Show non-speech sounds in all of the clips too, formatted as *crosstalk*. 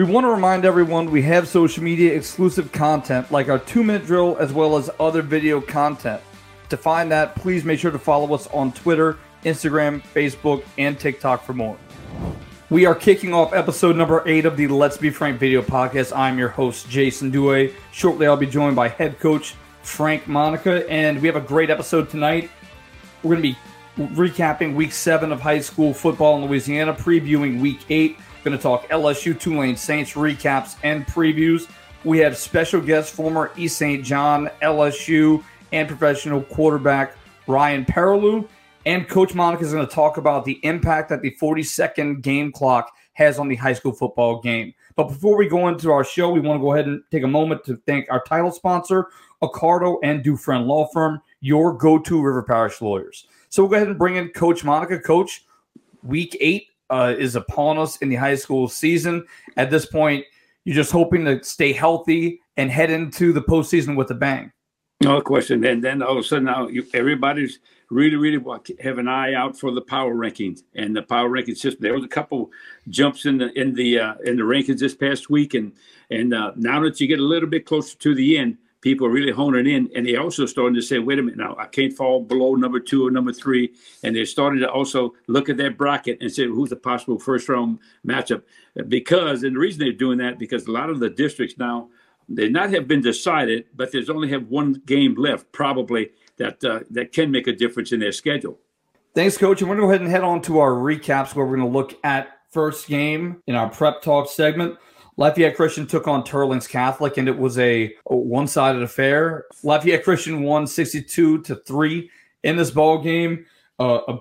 We want to remind everyone we have social media exclusive content like our two minute drill as well as other video content. To find that, please make sure to follow us on Twitter, Instagram, Facebook, and TikTok for more. We are kicking off episode number eight of the Let's Be Frank video podcast. I'm your host, Jason Duhe. Shortly, I'll be joined by head coach Frank Monica, and we have a great episode tonight. We're going to be recapping week seven of high school football in Louisiana, previewing week eight. Going to talk LSU Tulane Saints recaps and previews. We have special guest, former East St. John, LSU, and professional quarterback Ryan Perrilloux. And Coach Monica is going to talk about the impact that the 40 second game clock has on the high school football game. But before we go into our show, we want to go ahead and take a moment to thank our title sponsor, Accardo and Dufresne Law Firm, your go to River Parish lawyers. So we'll go ahead and bring in Coach Monica. Coach, week eight uh, is upon us in the high school season. At this point, you're just hoping to stay healthy and head into the postseason with a bang. No question. And then all of a sudden, now you, everybody's really, really have an eye out for the power rankings and the power ranking system. There was a couple jumps in the in the uh, in the rankings this past week, and and uh, now that you get a little bit closer to the end, people are really honing in, and they also starting to say, "Wait a minute, now I can't fall below number two or number three. and they're starting to also look at that bracket and say, "Who's the possible first round matchup?" Because, and the reason they're doing that because a lot of the districts now they not have been decided, but there's only have one game left, probably that uh, that can make a difference in their schedule. Thanks, Coach. And we're going to go ahead and head on to our recaps, where we're going to look at first game in our prep talk segment. Lafayette Christian took on Teurlings Catholic, and it was a, one-sided affair. Lafayette Christian won 62 to three in this ball game. Uh, a,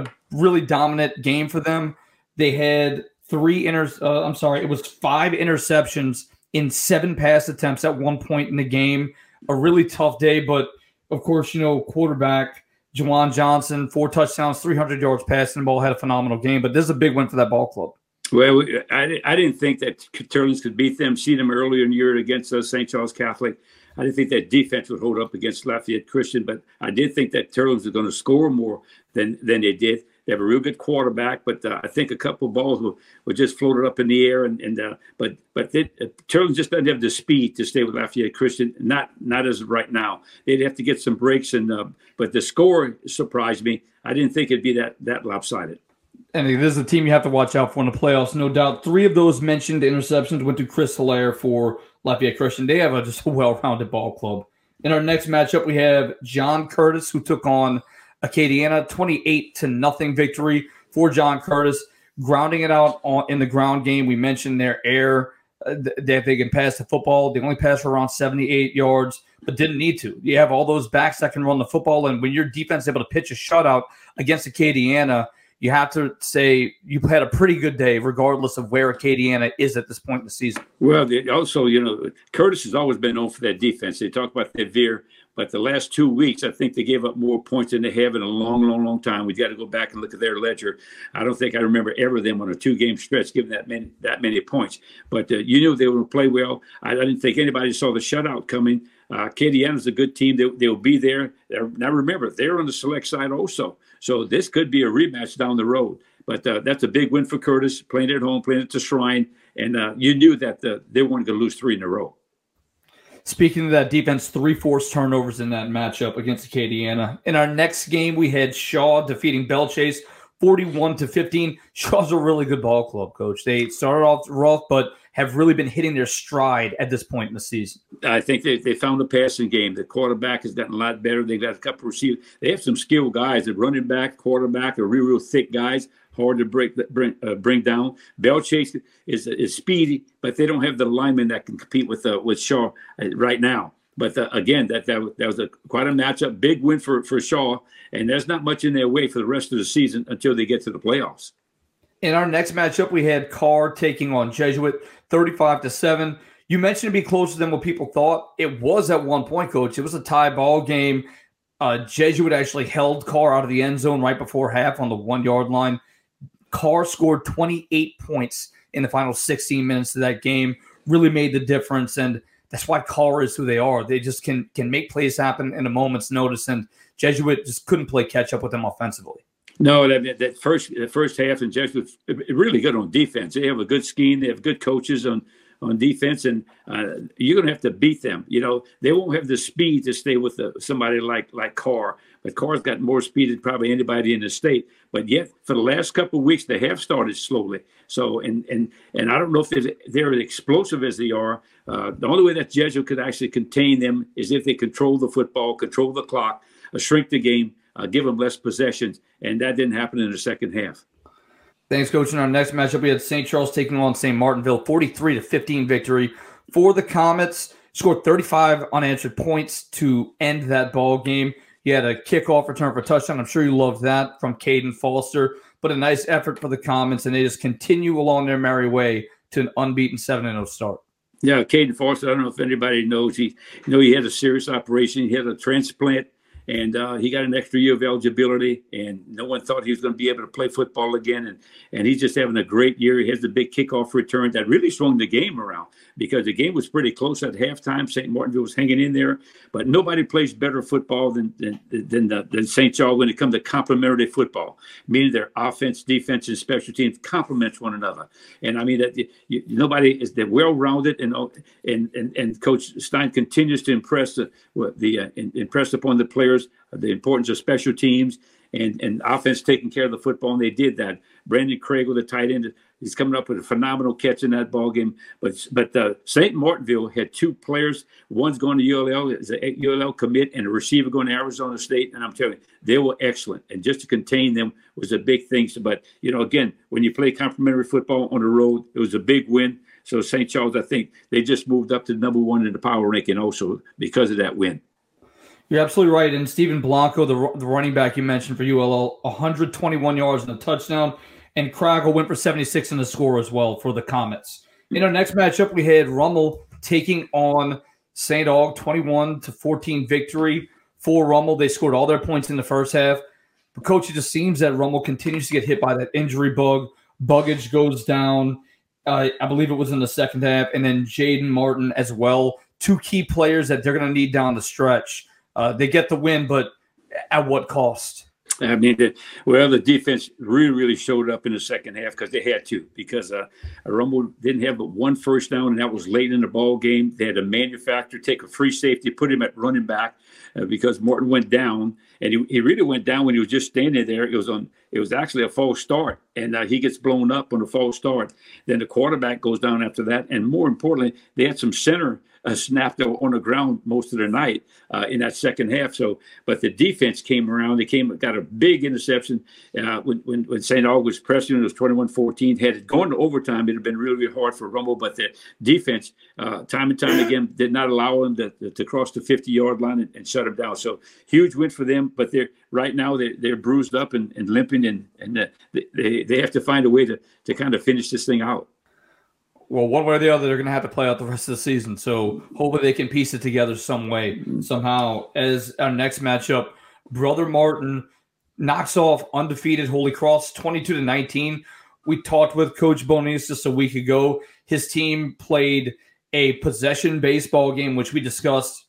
a, really dominant game for them. They had three inter. Uh, I'm sorry, it was five interceptions in seven pass attempts at one point in the game. A really tough day, but of course, you know, quarterback Juwan Johnson, four touchdowns, 300 yards passing the ball, had a phenomenal game. But this is a big win for that ball club. Well, I, I didn't think that Teurlings could beat them. See them earlier in the year against uh, St. Charles Catholic. I didn't think that defense would hold up against Lafayette Christian, but I did think that Teurlings was going to score more than than they did. They have a real good quarterback, but uh, I think a couple of balls were, were just floated up in the air. And, and uh, but but they, uh, just doesn't have the speed to stay with Lafayette Christian. Not not as right now. They'd have to get some breaks. And uh, but the score surprised me. I didn't think it'd be that that lopsided and this is a team you have to watch out for in the playoffs, no doubt. Three of those mentioned interceptions went to Chris Hilaire for Lafayette Christian. They have a just a well-rounded ball club. In our next matchup, we have John Curtis, who took on Acadiana, 28 to nothing victory for John Curtis, grounding it out on, in the ground game. We mentioned their air uh, that they can pass the football. They only passed for around 78 yards, but didn't need to. You have all those backs that can run the football, and when your defense is able to pitch a shutout against Acadiana – you have to say you've had a pretty good day, regardless of where Acadiana is at this point in the season. Well, also, you know, Curtis has always been known for that defense. They talk about that veer, but the last two weeks, I think they gave up more points than they have in a long, long, long time. We've got to go back and look at their ledger. I don't think I remember ever them on a two-game stretch giving that many that many points. But uh, you knew they would play well. I, I didn't think anybody saw the shutout coming. Uh, is a good team. They, they'll be there. They're, now remember, they're on the select side also. So this could be a rematch down the road. But uh, that's a big win for Curtis, playing at home, playing at the Shrine. And uh, you knew that the, they weren't going to lose three in a row. Speaking of that defense, three forced turnovers in that matchup against Acadiana. In our next game, we had Shaw defeating Belle Chasse 41 to 15. Shaw's a really good ball club, coach. They started off rough, but have really been hitting their stride at this point in the season. I think they, they found a passing game. The quarterback has gotten a lot better. They got a couple of receivers. They have some skilled guys. The running back, quarterback are real, real thick guys, hard to break bring uh, bring down. Belle Chasse is is speedy, but they don't have the linemen that can compete with uh, with Shaw uh, right now. But uh, again, that, that that was a quite a matchup. Big win for for Shaw, and there's not much in their way for the rest of the season until they get to the playoffs. In our next matchup, we had Karr taking on Jesuit, 35 to 7. You mentioned to be closer than what people thought. It was at one point, coach. It was a tie ball game. Uh, Jesuit actually held Karr out of the end zone right before half on the one yard line. Karr scored 28 points in the final 16 minutes of that game. Really made the difference, and that's why Karr is who they are. They just can can make plays happen in a moment's notice, and Jesuit just couldn't play catch up with them offensively. No, that, that first the first half and was really good on defense. They have a good scheme. They have good coaches on on defense, and uh, you're going to have to beat them. You know, they won't have the speed to stay with the, somebody like like Karr, but Karr's got more speed than probably anybody in the state. But yet, for the last couple of weeks, they have started slowly. So, and and and I don't know if they're, they're as explosive as they are. Uh, the only way that Jesuit could actually contain them is if they control the football, control the clock, uh, shrink the game, uh, give them less possessions, and that didn't happen in the second half. Thanks, coach. In our next matchup, we had St. Charles taking on St. Martinville, 43 to 15 victory for the Comets. Scored 35 unanswered points to end that ball game. He had a kickoff return for touchdown. I'm sure you loved that from Caden Foster, but a nice effort for the Comets, and they just continue along their merry way to an unbeaten 7 0 start. Yeah, Caden Foster, I don't know if anybody knows. He, you know, he had a serious operation. He had a transplant and uh, he got an extra year of eligibility, and no one thought he was going to be able to play football again. And and he's just having a great year. He has the big kickoff return that really swung the game around because the game was pretty close at halftime. St. Martinville was hanging in there, but nobody plays better football than than than, the, than St. Charles when it comes to complementary football, meaning their offense, defense, and special teams complements one another. And I mean that you, nobody is they're well rounded, and and and and Coach Stein continues to impress the the uh, impress upon the players the importance of special teams and, and offense taking care of the football, and they did that. Brandon Craig with a tight end, he's coming up with a phenomenal catch in that ball game. But but uh, St. Martinville had two players. One's going to ULL, is a ULL commit, and a receiver going to Arizona State. And I'm telling you, they were excellent. And just to contain them was a big thing. So, but you know, again, when you play complementary football on the road, it was a big win. So St. Charles, I think they just moved up to number one in the power ranking also because of that win. You're absolutely right. And Stephen Blanco, the, the running back you mentioned for ULL, 121 yards and a touchdown. And Craggle went for 76 in the score as well for the Comets. In our next matchup, we had Rummel taking on St. Aug, 21 to 14 victory for Rummel. They scored all their points in the first half. But coach, it just seems that Rummel continues to get hit by that injury bug. Buggage goes down. Uh, I believe it was in the second half, and then Jaden Martin as well. Two key players that they're going to need down the stretch. Uh, they get the win, but at what cost? I mean, the, well, the defense really, really showed up in the second half because they had to. Because uh, didn't have but one first down, and that was late in the ball game. They had a manufacturer take a free safety, put him at running back uh, because Morton went down, and he, he really went down when he was just standing there. It was on. It was actually a false start, and uh, he gets blown up on a false start. Then the quarterback goes down after that, and more importantly, they had some center uh, snapped on the ground most of the night uh, in that second half. So, but the defense came around. They came, got a big interception uh, when, when, when St. August pressed it was 21-14. Had it gone to overtime, it'd have been really, really hard for Rummel. But the defense, uh, time and time again, did not allow them to, to cross the 50-yard line and, and, shut them down. So huge win for them. But they're right now they're, they're bruised up and, and limping, and and uh, they they have to find a way to to kind of finish this thing out well, one way or the other, they're going to have to play out the rest of the season. So hopefully they can piece it together some way, somehow. As our next matchup, Brother Martin knocks off undefeated Holy Cross 22 to 19. We talked with Coach Bonis just a week ago. His team played a possession baseball game, which we discussed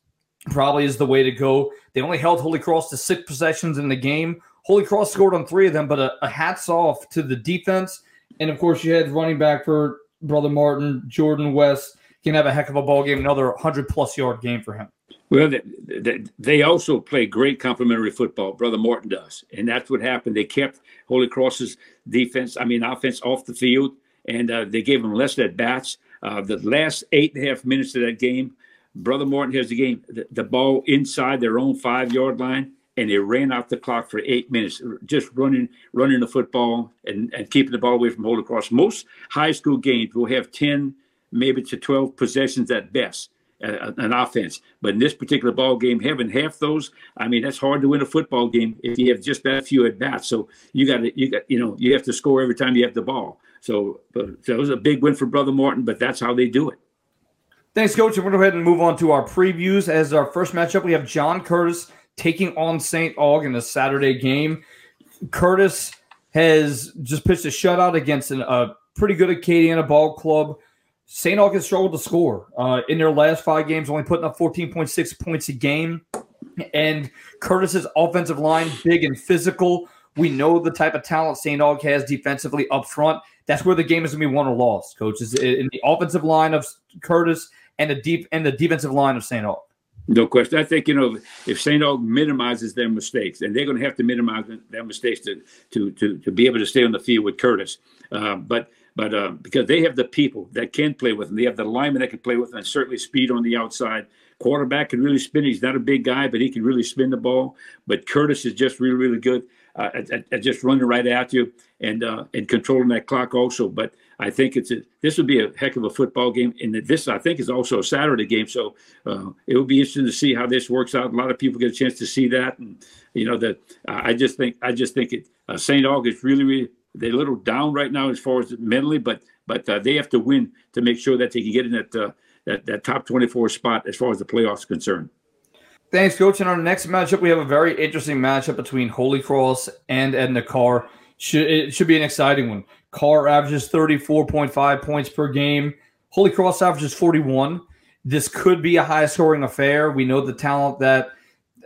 probably is the way to go. They only held Holy Cross to six possessions in the game. Holy Cross scored on three of them, but a, a hats off to the defense. And of course, you had running back for Brother Martin, Jordan West can have a heck of a ball game, another 100 plus yard game for him. Well, they, they, also play great complementary football. Brother Martin does, and that's what happened. They kept Holy Cross's defense, I mean offense, off the field, and uh, they gave them less at bats. Uh, the last eight and a half minutes of that game, Brother Martin has the game, the, the ball inside their own five yard line and they ran out the clock for eight minutes, just running running the football and, and keeping the ball away from Holy Cross. Most high school games will have 10, maybe to 12 possessions at best, uh, an offense. But in this particular ball game, having half those, I mean, that's hard to win a football game if you have just that few at bats. So you got to, you got, you know, you have to score every time you have the ball. So, but, so it was a big win for Brother Martin, but that's how they do it. Thanks, Coach. We're going to go ahead and move on to our previews. As our first matchup, we have John Curtis taking on St. Aug in a Saturday game. Curtis has just pitched a shutout against an, a pretty good Acadiana ball club. St. Aug has struggled to score uh, in their last five games, only putting up 14.6 points a game. And Curtis's offensive line, big and physical, We know the type of talent St. Aug has defensively up front. That's where the game is going to be won or lost, coaches, in the offensive line of Curtis and the deep and the defensive line of St. Aug. No question. I think you know if St. Aug minimizes their mistakes, and they're going to have to minimize their mistakes to to to, to be able to stay on the field with Curtis. Uh, but but uh, because they have the people that can play with them, they have the linemen that can play with them, and certainly speed on the outside. Quarterback can really spin. He's not a big guy, but he can really spin the ball. But Curtis is just really really good uh, at, at, just running right at you and uh, and controlling that clock also. But I think it's a, this would be a heck of a football game, and this I think is also a Saturday game. So uh, it will be interesting to see how this works out. A lot of people get a chance to see that, and you know that I just think I just think it uh, St. August really really they're a little down right now as far as mentally, but but uh, they have to win to make sure that they can get in that uh, that, that top twenty four spot as far as the playoffs concerned. Thanks, Coach. In our next matchup, we have a very interesting matchup between Holy Cross and Edna Karr. Should, it should be an exciting one. Karr averages 34.5 points per game. Holy Cross averages 41. This could be a high scoring affair. We know the talent that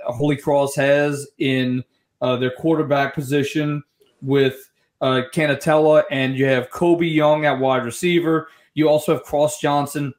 Holy Cross has in uh, their quarterback position with uh, Canatella, and you have Kobe Young at wide receiver. You also have Cross Johnson.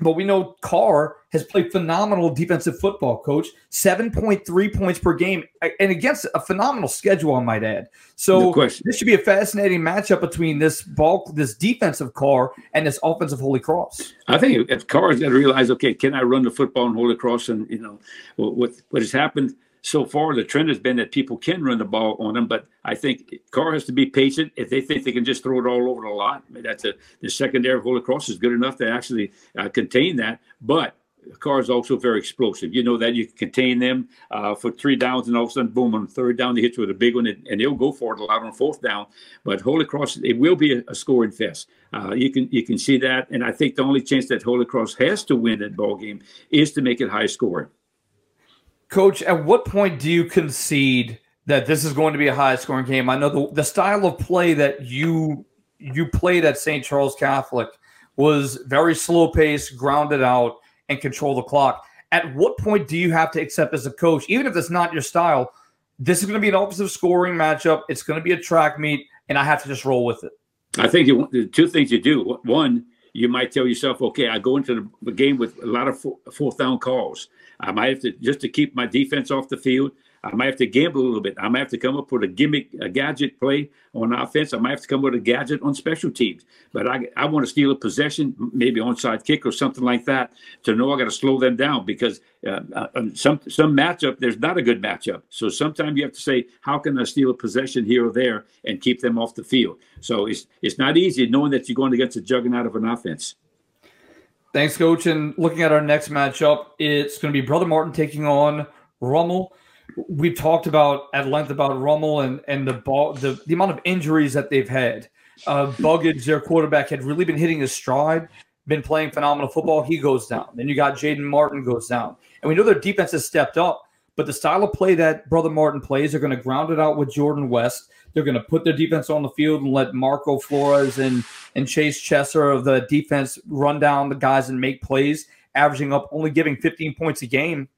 But we know Karr has played phenomenal defensive football, coach. 7.3 points per game and against a phenomenal schedule, I might add. So no this should be a fascinating matchup between this ball, this defensive Karr and this offensive Holy Cross. I think if Karr's got to realize, okay, can I run the football in Holy Cross? And, you know, what, what has happened – so far the trend has been that people can run the ball on them, but I think Karr has to be patient. If they think they can just throw it all over the lot, that's a the secondary of Holy Cross is good enough to actually uh, contain that. But Karr is also very explosive. You know that you can contain them uh, for three downs, and all of a sudden, boom, on third down, they hit you with a big one, and, and they'll go for it a lot on fourth down. But Holy Cross, it will be a, a scoring fest. Uh, you can you can see that, and I think the only chance that Holy Cross has to win that ball game is to make it high scoring. Coach, at what point do you concede that this is going to be a high scoring game? I know the, the style of play that you you played at St. Charles Catholic was very slow pace, grounded out, and control the clock. At what point do you have to accept as a coach, even if it's not your style, this is going to be an offensive scoring matchup. It's going to be a track meet, and I have to just roll with it. I think the two things you do. One, you might tell yourself, okay, I go into the game with a lot of fourth down calls. I might have to just to keep my defense off the field. I might have to gamble a little bit. I might have to come up with a gimmick, a gadget play on offense. I might have to come up with a gadget on special teams. But I, I want to steal a possession, maybe onside kick or something like that, to know I got to slow them down because uh, uh, some some matchup there's not a good matchup. So sometimes you have to say, how can I steal a possession here or there and keep them off the field? So it's it's not easy knowing that you're going against a juggernaut of an offense. Thanks, coach. And looking at our next matchup, it's going to be Brother Martin taking on Rummel. We've talked about at length about Rummel and and the ball, the, the amount of injuries that they've had. Uh, Buggage, their quarterback, had really been hitting his stride, been playing phenomenal football. He goes down. Then you got Jaden Martin goes down, and we know their defense has stepped up. But the style of play that Brother Martin plays, they're going to ground it out with Jordan West. They're going to put their defense on the field and let Marco Flores and, and Chase Chesser of the defense run down the guys and make plays, averaging up only giving 15 points a game.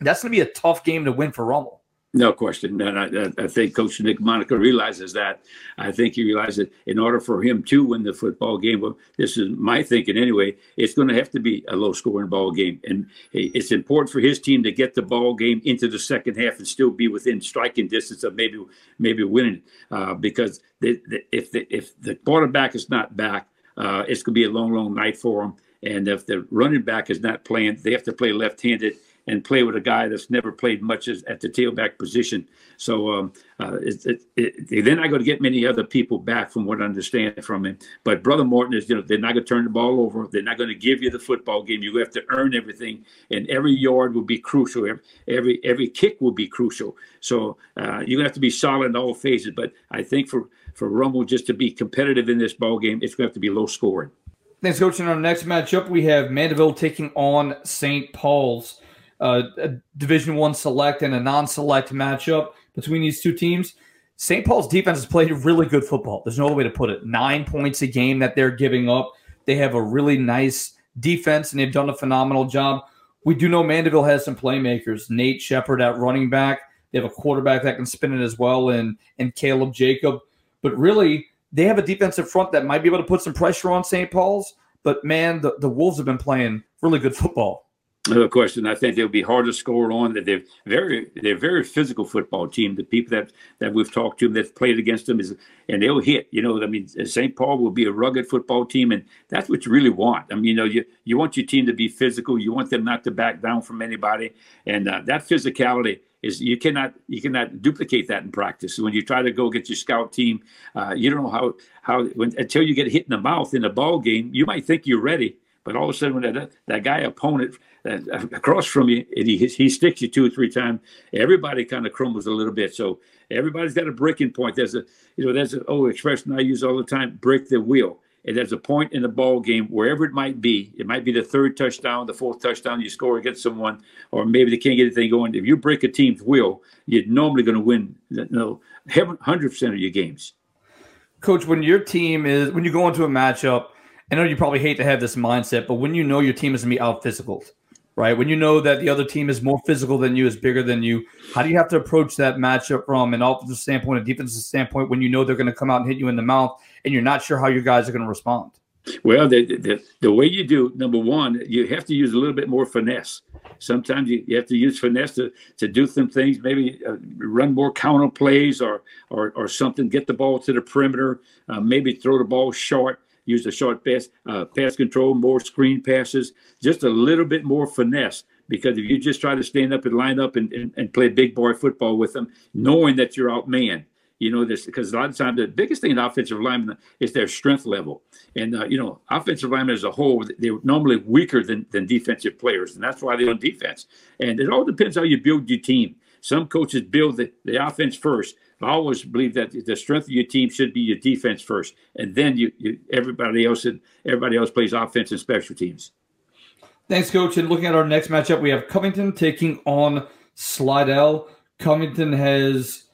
That's going to be a tough game to win for Rummel. No question. And I, I, think Coach Nick Monica realizes that. I think he realizes that in order for him to win the football game, well, this is my thinking anyway, it's going to have to be a low scoring ball game. And it's important for his team to get the ball game into the second half and still be within striking distance of maybe maybe winning. Uh, because they, they, if, the, if the quarterback is not back, uh, it's going to be a long, long night for them. And if the running back is not playing, they have to play left handed and play with a guy that's never played much as, at the tailback position. So um, uh, it, it, it, they're not going to get many other people back, from what I understand from him. But Brother Morton is, you know, they're not going to turn the ball over. They're not going to give you the football game. You have to earn everything, and every yard will be crucial. Every every, kick will be crucial. So uh, you're going to have to be solid in all phases. But I think for for Rummel just to be competitive in this ball game, it's going to have to be low scoring. Thanks, Coach. In our next matchup, we have Mandeville taking on St. Paul's uh, a Division One select and a non-select matchup between these two teams. St. Paul's defense has played really good football. There's no other way to put it. Nine points a game that they're giving up. They have a really nice defense, and they've done a phenomenal job. We do know Mandeville has some playmakers. Nate Shepard at running back. They have a quarterback that can spin it as well, and and Caleb Jacob. But really, they have a defensive front that might be able to put some pressure on St. Paul's. But man, the, the Wolves have been playing really good football. No question. I think they'll be hard to score on. That they're very they're very physical football team. The people that that we've talked to them that played against them is and they'll hit. You know, I mean, St. Paul will be a rugged football team, and that's what you really want. I mean, you know, you you want your team to be physical. You want them not to back down from anybody, and uh, that physicality is you cannot you cannot duplicate that in practice. When you try to go get your scout team, uh, you don't know how how when, until you get hit in the mouth in a ball game, you might think you're ready, but all of a sudden when that that guy opponent across from you and he he sticks you two or three times, everybody kind of crumbles a little bit. So everybody's got a breaking point. There's a you know there's an old oh, expression I use all the time: break the wheel. And there's a point in the ball game, wherever it might be. It might be the third touchdown, the fourth touchdown you score against someone, or maybe they can't get anything going. If you break a team's will, you're normally going to win. You know, hundred percent of your games. Coach, when your team is when you go into a matchup, I know you probably hate to have this mindset, but when you know your team is going to be out physical, right? When you know that the other team is more physical than you, is bigger than you, how do you have to approach that matchup from an offensive standpoint, a defensive standpoint, when you know they're going to come out and hit you in the mouth? and you're not sure how your guys are going to respond? Well, the, the, the way you do, number one, you have to use a little bit more finesse. Sometimes you, you have to use finesse to, to do some things, maybe uh, run more counter plays or, or, or something, get the ball to the perimeter, uh, maybe throw the ball short, use the short pass, uh, pass control, more screen passes, just a little bit more finesse. Because if you just try to stand up and line up and, and, and play big boy football with them, knowing that you're outmanned, you know this because a lot of times the biggest thing in offensive linemen is their strength level, and uh, you know offensive linemen as a whole they're normally weaker than than defensive players, and that's why they're on defense. And it all depends how you build your team. Some coaches build the, the offense first. I always believe that the strength of your team should be your defense first, and then you, you everybody else everybody else plays offense and special teams. Thanks, coach. And looking at our next matchup, we have Covington taking on Slidell. Covington has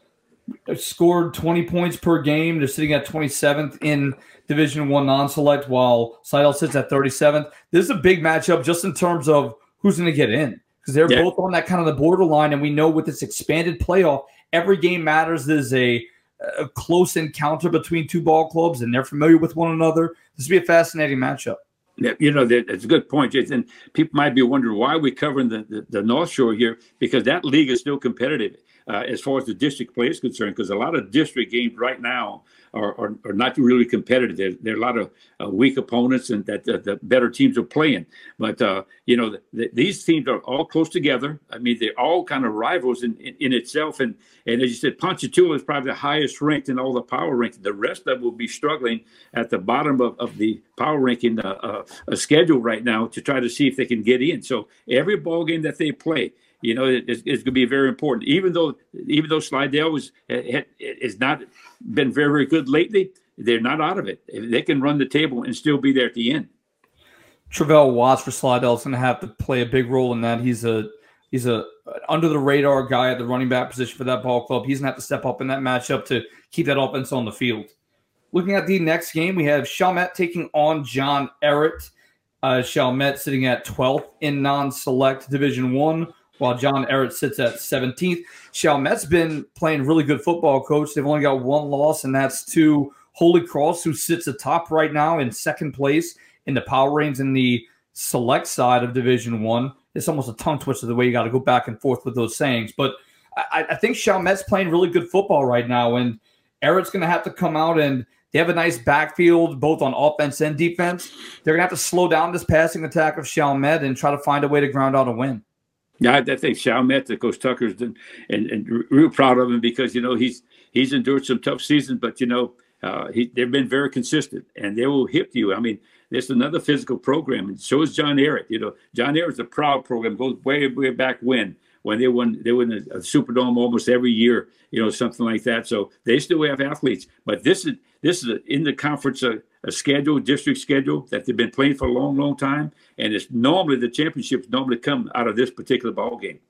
scored 20 points per game. They're sitting at 27th in Division One non-select, while Slidell sits at 37th. This is a big matchup just in terms of who's going to get in because they're yeah. both on that kind of the borderline, and we know with this expanded playoff, every game matters. There's a, a close encounter between two ball clubs, and they're familiar with one another. This would be a fascinating matchup. You know, that's a good point, Jason. People might be wondering why we're covering the, the, the North Shore here because that league is still competitive uh, as far as the district play is concerned, because a lot of district games right now are, are, are not really competitive. There, there, are a lot of uh, weak opponents and that the, better teams are playing. But, uh, you know, the, the, these teams are all close together. I mean, they're all kind of rivals in, in, in, itself. And, and as you said, Ponchatoula is probably the highest ranked in all the power rankings. The rest of them will be struggling at the bottom of, of the power ranking uh, uh, schedule right now to try to see if they can get in. So every ball game that they play, you know, it's, it's going to be very important. Even though, even though Slidell was has not been very, very good lately, they're not out of it. They can run the table and still be there at the end. Travell Watts for is going to have to play a big role in that. He's a he's a under the radar guy at the running back position for that ball club. He's going to have to step up in that matchup to keep that offense on the field. Looking at the next game, we have Chalmette taking on John Ehret. Uh, Chalmette sitting at 12th in non-select Division One while John Ehret sits at 17th. Chalmette's been playing really good football, coach. They've only got one loss, and that's to Holy Cross, who sits atop right now in second place in the power reigns in the select side of Division One. It's almost a tongue twister the way you got to go back and forth with those sayings. But I, I think Chalmette's playing really good football right now, and Ehret's going to have to come out and they have a nice backfield, both on offense and defense. They're going to have to slow down this passing attack of Chalmette and try to find a way to ground out a win. Yeah, I, think Chalmette, Coach Tucker's been, and, and real proud of him because you know he's he's endured some tough seasons, but you know uh, he, they've been very consistent and they will hit you. I mean, there's another physical program, and so is John Ehret. You know, John Ehret's a proud program, goes way way back when when they won they won a, Superdome almost every year, you know, something like that. So they still have athletes, but this is this is a, in the conference a, a schedule, district schedule that they've been playing for a long, long time, and it's normally the championships normally come out of this particular ball game.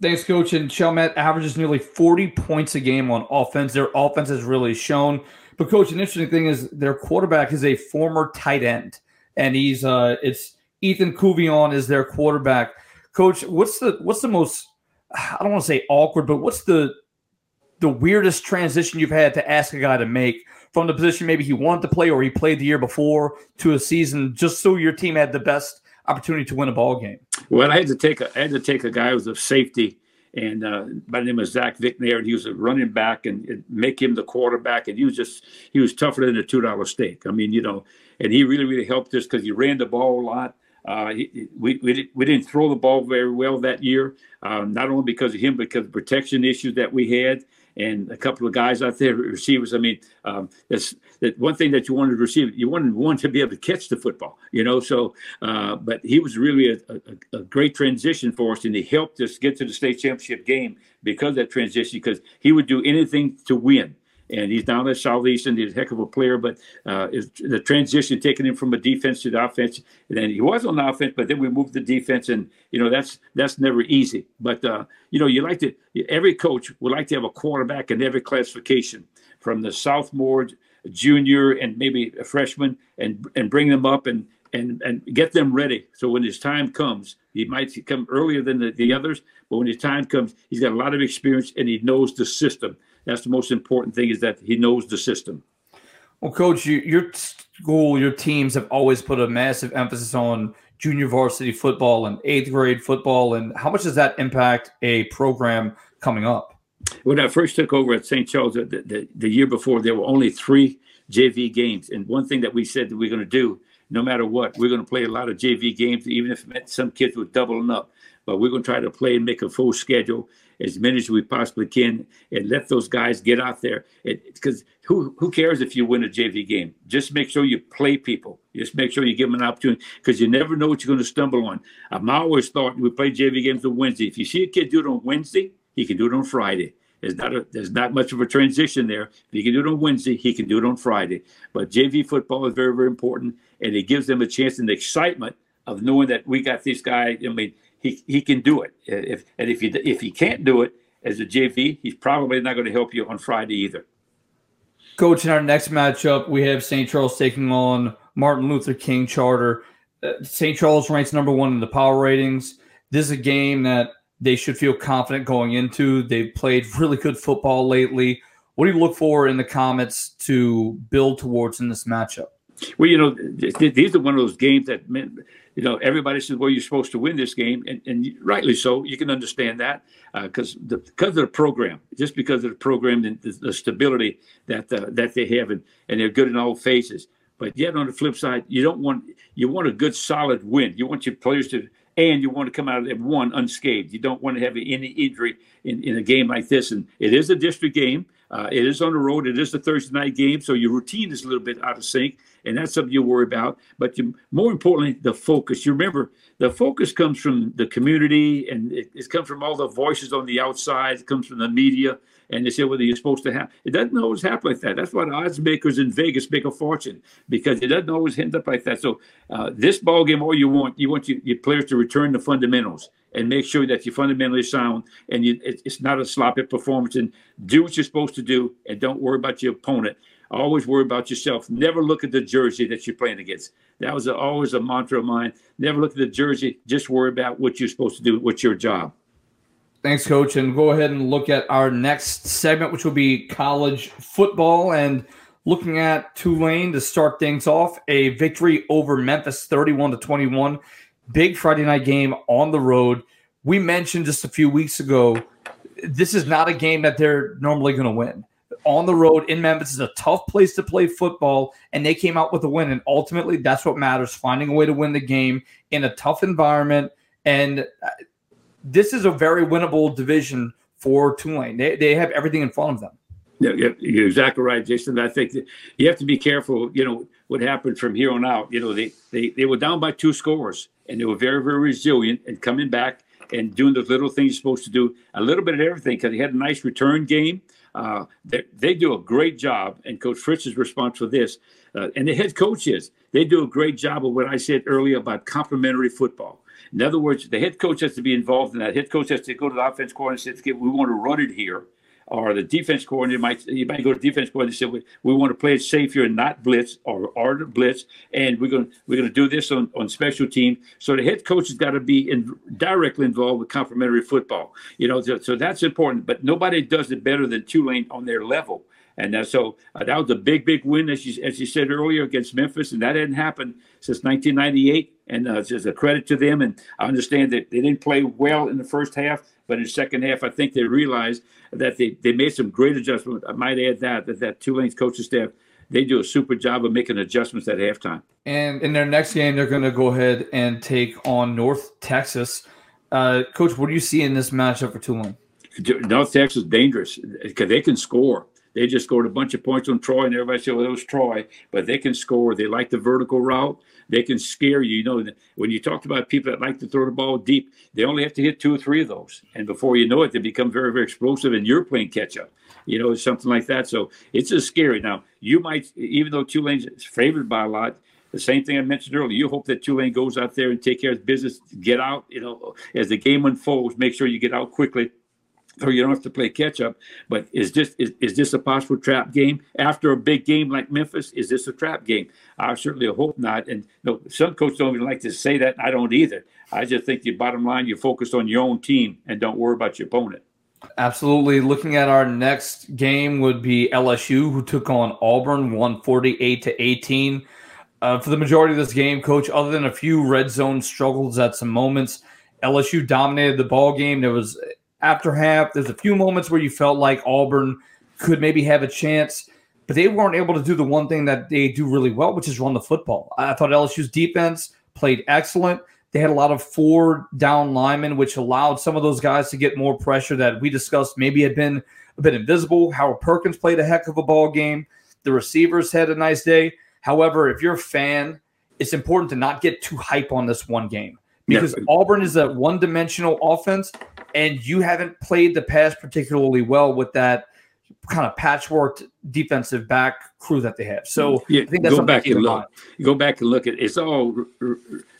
Thanks, coach. And Chalmette averages nearly 40 points a game on offense. Their offense has really shown. But coach, an interesting thing is their quarterback is a former tight end, and he's uh it's Ethan Cuvion is their quarterback. Coach, what's the what's the most I don't want to say awkward, but what's the the weirdest transition you've had to ask a guy to make from the position maybe he wanted to play or he played the year before to a season just so your team had the best opportunity to win a ball game? Well, I had to take a I had to take a guy who was a safety and uh, the name of Zach Vicknair, and he was a running back and, and, make him the quarterback, and he was just he was tougher than a two dollar steak. I mean, you know, and he really really helped us because he ran the ball a lot. Uh, we, we, we didn't throw the ball very well that year, uh, not only because of him, but because of protection issues that we had and a couple of guys out there, receivers. I mean, um, that's that one thing that you wanted to receive. You wanted one to be able to catch the football, you know. So, uh, but he was really a, a, a, great transition for us, and he helped us get to the state championship game because of that transition. Because he would do anything to win and he's down at Southeastern. He's a heck of a player, but uh, the transition taking him from a defense to the offense, and then he was on the offense, but then we moved the defense, and you know that's that's never easy. But uh, you know, you like to every coach would like to have a quarterback in every classification, from the sophomore, junior, and maybe a freshman, and and bring them up and and and get them ready. So when his time comes, he might come earlier than the, the others, but when his time comes, he's got a lot of experience and he knows the system. That's the most important thing is that he knows the system. Well, coach, you, your school, your teams have always put a massive emphasis on junior varsity football and eighth grade football. And how much does that impact a program coming up? When I first took over at St. Charles the, the, the year before, there were only three JV games. And one thing that we said that we're going to do, no matter what, we're going to play a lot of JV games, even if it meant some kids were doubling up. But we're going to try to play and make a full schedule as many as we possibly can and let those guys get out there. Because who who cares if you win a JV game? Just make sure you play people. Just make sure you give them an opportunity because you never know what you're going to stumble on. I'm always thought we play JV games on Wednesday. If you see a kid do it on Wednesday, he can do it on Friday. There's not a, there's not much of a transition there. If he can do it on Wednesday, he can do it on Friday. But JV football is very very important, and it gives them a chance and the excitement of knowing that we got this guy. I mean, he he can do it. If and if he if he can't do it as a JV, he's probably not going to help you on Friday either. Coach, in our next matchup, we have St. Charles taking on Martin Luther King Charter. Uh, St. Charles ranks number one in the power ratings. This is a game that they should feel confident going into. They've played really good football lately. What do you look for in the Comets to build towards in this matchup? Well, you know, these are one of those games that you know, everybody says, well, you're supposed to win this game. And, and rightly so. You can understand that because uh, because of the program, just because of the program and the, the stability that uh, that they have, and, and they're good in all phases. But yet on the flip side, you don't want you want a good solid win. You want your players to and you want to come out of it one unscathed. You don't want to have any injury in, in a game like this. And it is a district game. Uh, it is on the road. It is a Thursday night game, so your routine is a little bit out of sync, and that's something you worry about. But you, more importantly, the focus. You remember the focus comes from the community, and it, it comes from all the voices on the outside. It comes from the media, and they say whether you're supposed to have. It doesn't always happen like that. That's why the odds makers in Vegas make a fortune because it doesn't always end up like that. So uh, this ball game, all you want, you want your, your players to return the fundamentals and make sure that you're fundamentally sound and you, it's not a sloppy performance. And do what you're supposed to do, and don't worry about your opponent. Always worry about yourself. Never look at the jersey that you're playing against. That was a, always a mantra of mine. Never look at the jersey. Just worry about what you're supposed to do. What's your job? Thanks, Coach. And go ahead and look at our next segment, which will be college football. And looking at Tulane to start things off, a victory over Memphis 31 to 21. Big Friday night game on the road. We mentioned just a few weeks ago, this is not a game that they're normally going to win. On the road in Memphis is a tough place to play football, and they came out with a win. And ultimately, that's what matters finding a way to win the game in a tough environment. And uh, this is a very winnable division for Tulane. They, they have everything in front of them. Yeah, you're exactly right, Jason. I think you have to be careful. You know what happened from here on out. You know they they, they were down by two scores, and they were very very resilient and coming back and doing the little things you're supposed to do. A little bit of everything because they had a nice return game. Uh, they, they do a great job, and Coach Fritz is responsible for this. Uh, and the head coach is. They do a great job of what I said earlier about complementary football. In other words, the head coach has to be involved in that. Head coach has to go to the offense coordinator and say, "We want to run it here." Or the defense coordinator might you might go to defense coordinator and say we, we want to play it safe here and not blitz or or blitz, and we're going we're going to do this on, on special team. So the head coach has got to be in, directly involved with complementary football. You know, so, so that's important. But nobody does it better than Tulane on their level. And uh, so uh, that was a big, big win, as you, as you said earlier, against Memphis, and that hadn't happened since 1998. And uh, it's just a credit to them. And I understand that they didn't play well in the first half, but in the second half, I think they realized that they, they made some great adjustments. I might add that that that Tulane's coaching staff they do a super job of making adjustments at halftime. And in their next game, they're going to go ahead and take on North Texas. Uh, Coach, what do you see in this matchup for Tulane? North Texas is dangerous because they can score. They just scored a bunch of points on Troy, and everybody said, well, it was Troy, but they can score. They like the vertical route. They can scare you. You know, when you talked about people that like to throw the ball deep, they only have to hit two or three of those. And before you know it, they become very, very explosive, and you're playing catch up, you know, something like that. So it's just scary. Now, you might, even though Tulane's favored by a lot, the same thing I mentioned earlier. You hope that Tulane goes out there and take care of business, get out, you know, as the game unfolds, make sure you get out quickly so you don't have to play catch up. But is this is, is this a possible trap game after a big game like Memphis? Is this a trap game? I certainly hope not. And no, some coaches don't even like to say that. I don't either. I just think the bottom line, you focus on your own team and don't worry about your opponent. Absolutely. Looking at our next game would be LSU, who took on Auburn, 148 to 18. Uh, for the majority of this game, coach, other than a few red zone struggles at some moments, LSU dominated the ball game. There was after half. There's a few moments where you felt like Auburn could maybe have a chance, but they weren't able to do the one thing that they do really well, which is run the football. I thought LSU's defense played excellent. They had a lot of four down linemen, which allowed some of those guys to get more pressure that we discussed maybe had been a bit invisible. Harold Perkins played a heck of a ball game. The receivers had a nice day. However, if you're a fan, it's important to not get too hype on this one game because yeah. Auburn is a one dimensional offense and you haven't played the pass particularly well with that kind of patchwork defensive back crew that they have. So yeah, I think that's go back and look. Go back and look at it's all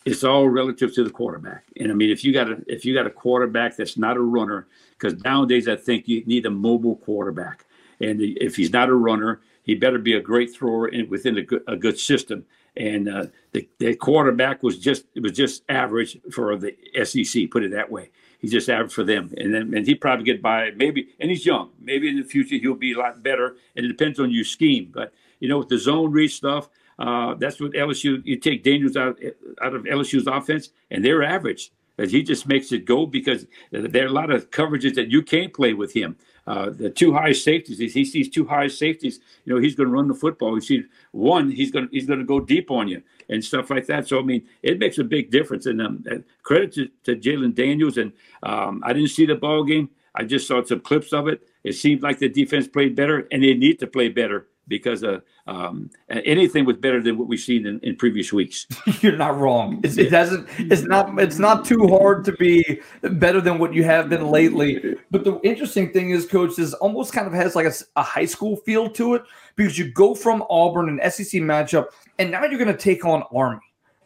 it's all relative to the quarterback. And I mean, if you got a if you got a quarterback that's not a runner, because nowadays I think you need a mobile quarterback, and if he's not a runner, he better be a great thrower in, within a good, a good system. And uh, the, the quarterback was just it was just average for the SEC. Put it that way he's just average for them. And then and he probably get by maybe and he's young. Maybe in the future he'll be a lot better. And it depends on your scheme. But you know, with the zone read stuff, uh, that's what LSU you take Daniels out out of LSU's offense, and they're average. But he just makes it go because there are a lot of coverages that you can't play with him. Uh, the two high safeties. He sees two high safeties. You know, he's going to run the football. He sees one. He's going. He's going to go deep on you and stuff like that. So I mean, it makes a big difference. And um, credit to, to Jayden Daniels. And um, I didn't see the ball game. I just saw some clips of it. It seemed like the defense played better, and they need to play better because uh, um, anything was better than what we've seen in, in previous weeks. *laughs* You're not wrong. It's, it doesn't. It's not. It's not too hard to be better than what you have been lately. But the interesting thing is, coach, is almost kind of has like a, a high school feel to it because you go from Auburn an SEC matchup, and now you're going to take on Army.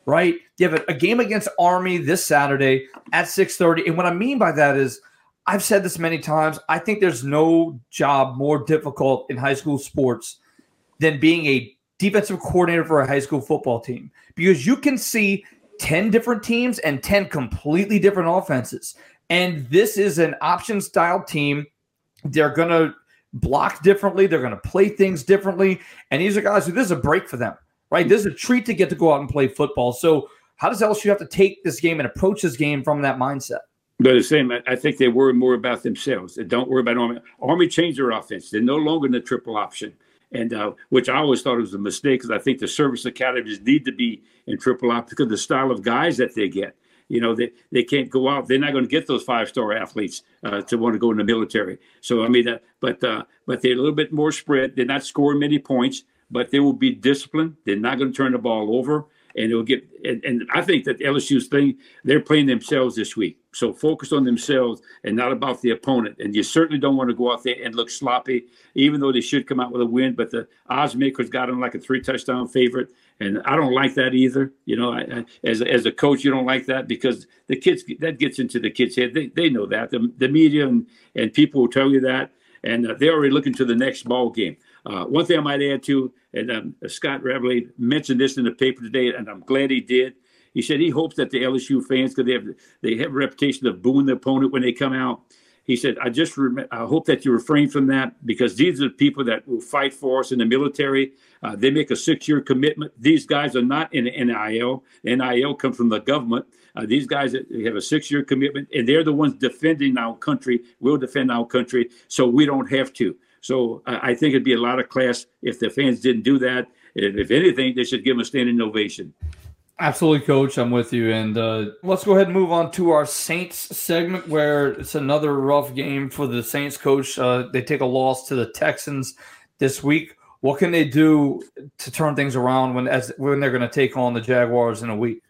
Right? You have a, a game against Army this Saturday at 6:30, and what I mean by that is. I've said this many times. I think there's no job more difficult in high school sports than being a defensive coordinator for a high school football team because you can see 10 different teams and 10 completely different offenses. And this is an option style team. They're going to block differently, they're going to play things differently. And these are guys who this is a break for them, right? This is a treat to get to go out and play football. So, how does LSU have to take this game and approach this game from that mindset? But the same, I think they worry more about themselves. They don't worry about Army. Army changed their offense. They're no longer in the triple option and uh, which I always thought was a mistake because I think the service academies need to be in triple op because the style of guys that they get. You know, they, they can't go out. They're not going to get those five star athletes uh, to want to go in the military. So I mean, uh, but uh, but they're a little bit more spread. They're not scoring many points, but they will be disciplined. They're not going to turn the ball over and it'll get and, and, I think that LSU's thing they're playing themselves this week. So focus on themselves and not about the opponent. And you certainly don't want to go out there and look sloppy, even though they should come out with a win. But the odds makers got them like a three touchdown favorite, and I don't like that either. You know, I, I, as as a coach, you don't like that because the kids that gets into the kids' head. They, they know that the, the media and, and people will tell you that. and uh, they're already looking to the next ball game. Uh, one thing I might add to, and um, Scott Ravelli mentioned this in the paper today, and I'm glad he did. He said he hopes that the LSU fans, because they have they have a reputation of booing the opponent when they come out. He said, "I just rem- I hope that you refrain from that because these are the people that will fight for us in the military. Uh, they make a six-year commitment. These guys are not in the NIL. NIL comes from the government. Uh, these guys have a six-year commitment, and they're the ones defending our country. We'll defend our country, so we don't have to. So I think it'd be a lot of class if the fans didn't do that. If anything, they should give them a standing ovation." Absolutely, coach. I'm with you. And uh, let's go ahead and move on to our Saints segment, where it's another rough game for the Saints coach. Uh, they take a loss to the Texans this week. What can they do to turn things around when as when they're going to take on the Jaguars in a week?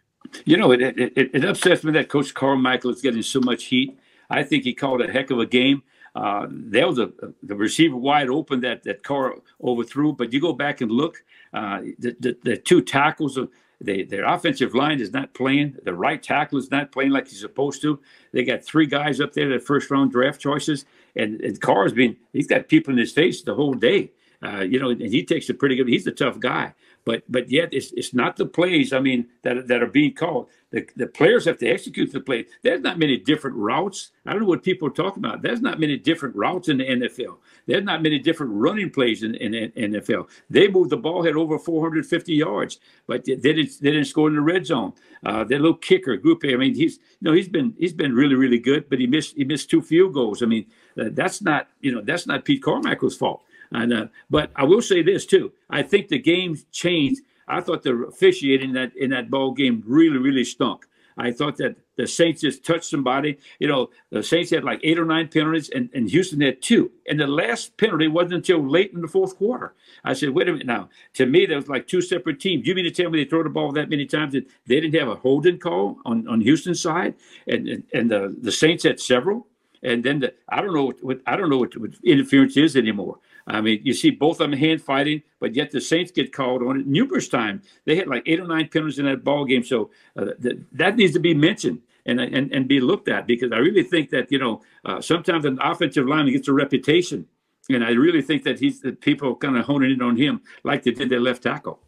You know, it, it, it upsets me that Coach Carmichael is getting so much heat. I think he called a heck of a game. Uh, there was a the receiver wide open that that Carr overthrew, but you go back and look, uh, the, the, the two tackles of they, their offensive line is not playing. The right tackle is not playing like he's supposed to. They got three guys up there that first round draft choices, and, and Carr's been he's got people in his face the whole day. Uh, you know, and he takes a pretty good. He's a tough guy, but but yet it's it's not the plays. I mean that that are being called. The the players have to execute the play. There's not many different routes. I don't know what people are talking about. There's not many different routes in the NFL. There's not many different running plays in, in, NFL. They moved the ball head over 450 yards, but they didn't they didn't score in the red zone. Uh, their little kicker, Grupe. I mean, he's you know he's been he's been really really good, but he missed he missed two field goals. I mean, uh, that's not you know that's not Pete Carmichael's fault. And uh, but I will say this too. I think the game changed. I thought the officiating that in that ball game really really stunk. I thought that the Saints just touched somebody. You know, the Saints had like eight or nine penalties, and, and Houston had two. And the last penalty wasn't until late in the fourth quarter. I said, wait a minute now. To me, there was like two separate teams. You mean to tell me they throw the ball that many times that they didn't have a holding call on, on Houston's side, and and, and the, the Saints had several. And then the, I don't know what, what I don't know what, what interference is anymore. I mean, you see both of them hand fighting, but yet the Saints get called on it numerous times. They had like eight or nine penalties in that ball game, so uh, th- that needs to be mentioned and, and and be looked at because I really think that you know uh, sometimes an offensive lineman gets a reputation, and I really think that he's that people kind of honing in on him like they did their left tackle.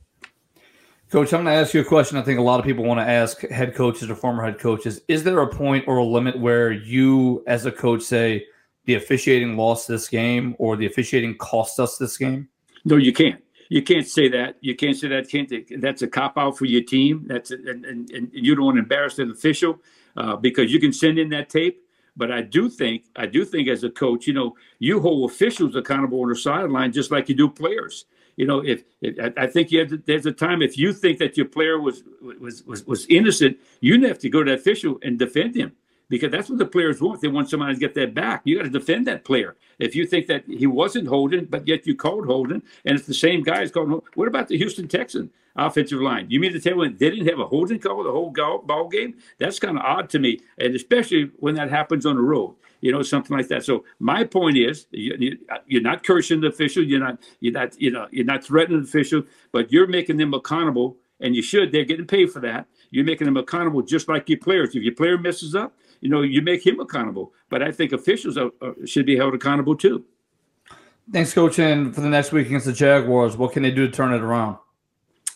Coach, I'm going to ask you a question. I think a lot of people want to ask head coaches or former head coaches. Is there a point or a limit where you, as a coach, say? The officiating lost this game or the officiating cost us this game? No, you can't. You can't say that. You can't say that. Can't that's a cop out for your team. That's a, and, and, and you don't want to embarrass an official uh, because you can send in that tape. But I do think, I do think as a coach, you know, you hold officials accountable on the sideline just like you do players. You know, if, if I think you to, there's a time if you think that your player was was was was innocent, you have to go to that official and defend him because that's what the players want. They want somebody to get that back. You got to defend that player. If you think that he wasn't holding, but yet you called holding, and it's the same guy is called. What about the Houston Texan offensive line? You mean to tell me they didn't have a holding call the whole ball game? That's kind of odd to me, and especially when that happens on the road. You know, something like that. So my point is, you, are not cursing the official. You're not. You're not. You know. You're not threatening the official, but you're making them accountable, and you should. They're getting paid for that. You're making them accountable just like your players. If your player messes up, you know, you make him accountable. But I think officials are, are, should be held accountable too. Thanks, Coach. And for the next week against the Jaguars, what can they do to turn it around?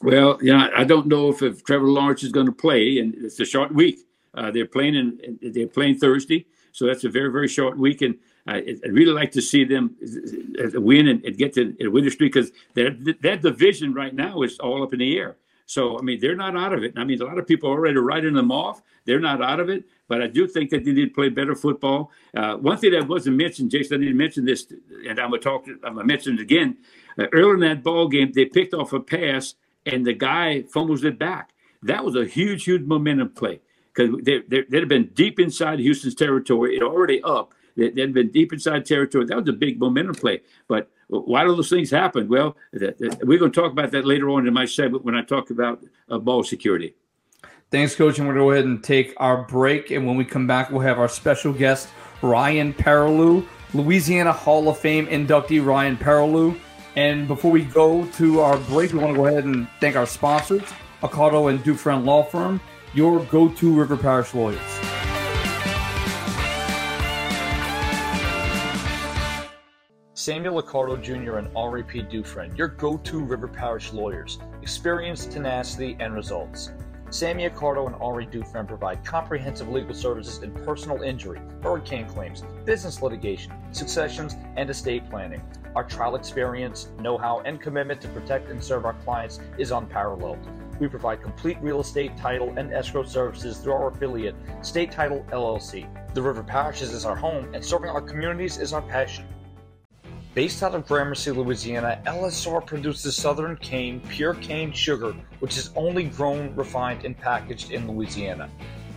Well, you know, I don't know if, if Trevor Lawrence is going to play, and it's a short week. Uh, they're playing in, they're playing Thursday, so that's a very very short week, and I, would really like to see them uh, uh, win and, and get to a winning streak because that that division right now is all up in the air. So I mean, they're not out of it. I mean, a lot of people are already writing them off. They're not out of it. But I do think that they need to play better football. Uh, one thing that wasn't mentioned, Jason, I didn't mention this, and I'm gonna talk. I'm gonna mention it again. Uh, early in that ball game, they picked off a pass, and the guy fumbles it back. That was a huge, huge momentum play because they, they, would have been deep inside Houston's territory. It already up. They, would been deep inside territory. That was a big momentum play. But why do those things happen? Well, we're going to talk about that later on in my segment when I talk about uh, ball security. Thanks, Coach. And we're going to go ahead and take our break. And when we come back, we'll have our special guest, Ryan Perrilloux, Louisiana Hall of Fame inductee Ryan Perrilloux. And before we go to our break, we want to go ahead and thank our sponsors, Accardo and Dufresne Law Firm, your go-to River Parish lawyers. Samuel Accardo Jr. and Henri P. Dufresne, your go to River Parish lawyers, experience, tenacity, and results. Sammy Accardo and Henri Dufresne provide comprehensive legal services in personal injury, hurricane claims, business litigation, successions, and estate planning. Our trial experience, know how, and commitment to protect and serve our clients is unparalleled. We provide complete real estate title and escrow services through our affiliate, State Title LLC. The River Parishes is our home, and serving our communities is our passion. Based out of Gramercy, Louisiana, LSR produces Southern Cane pure cane sugar, which is only grown, refined, and packaged in Louisiana.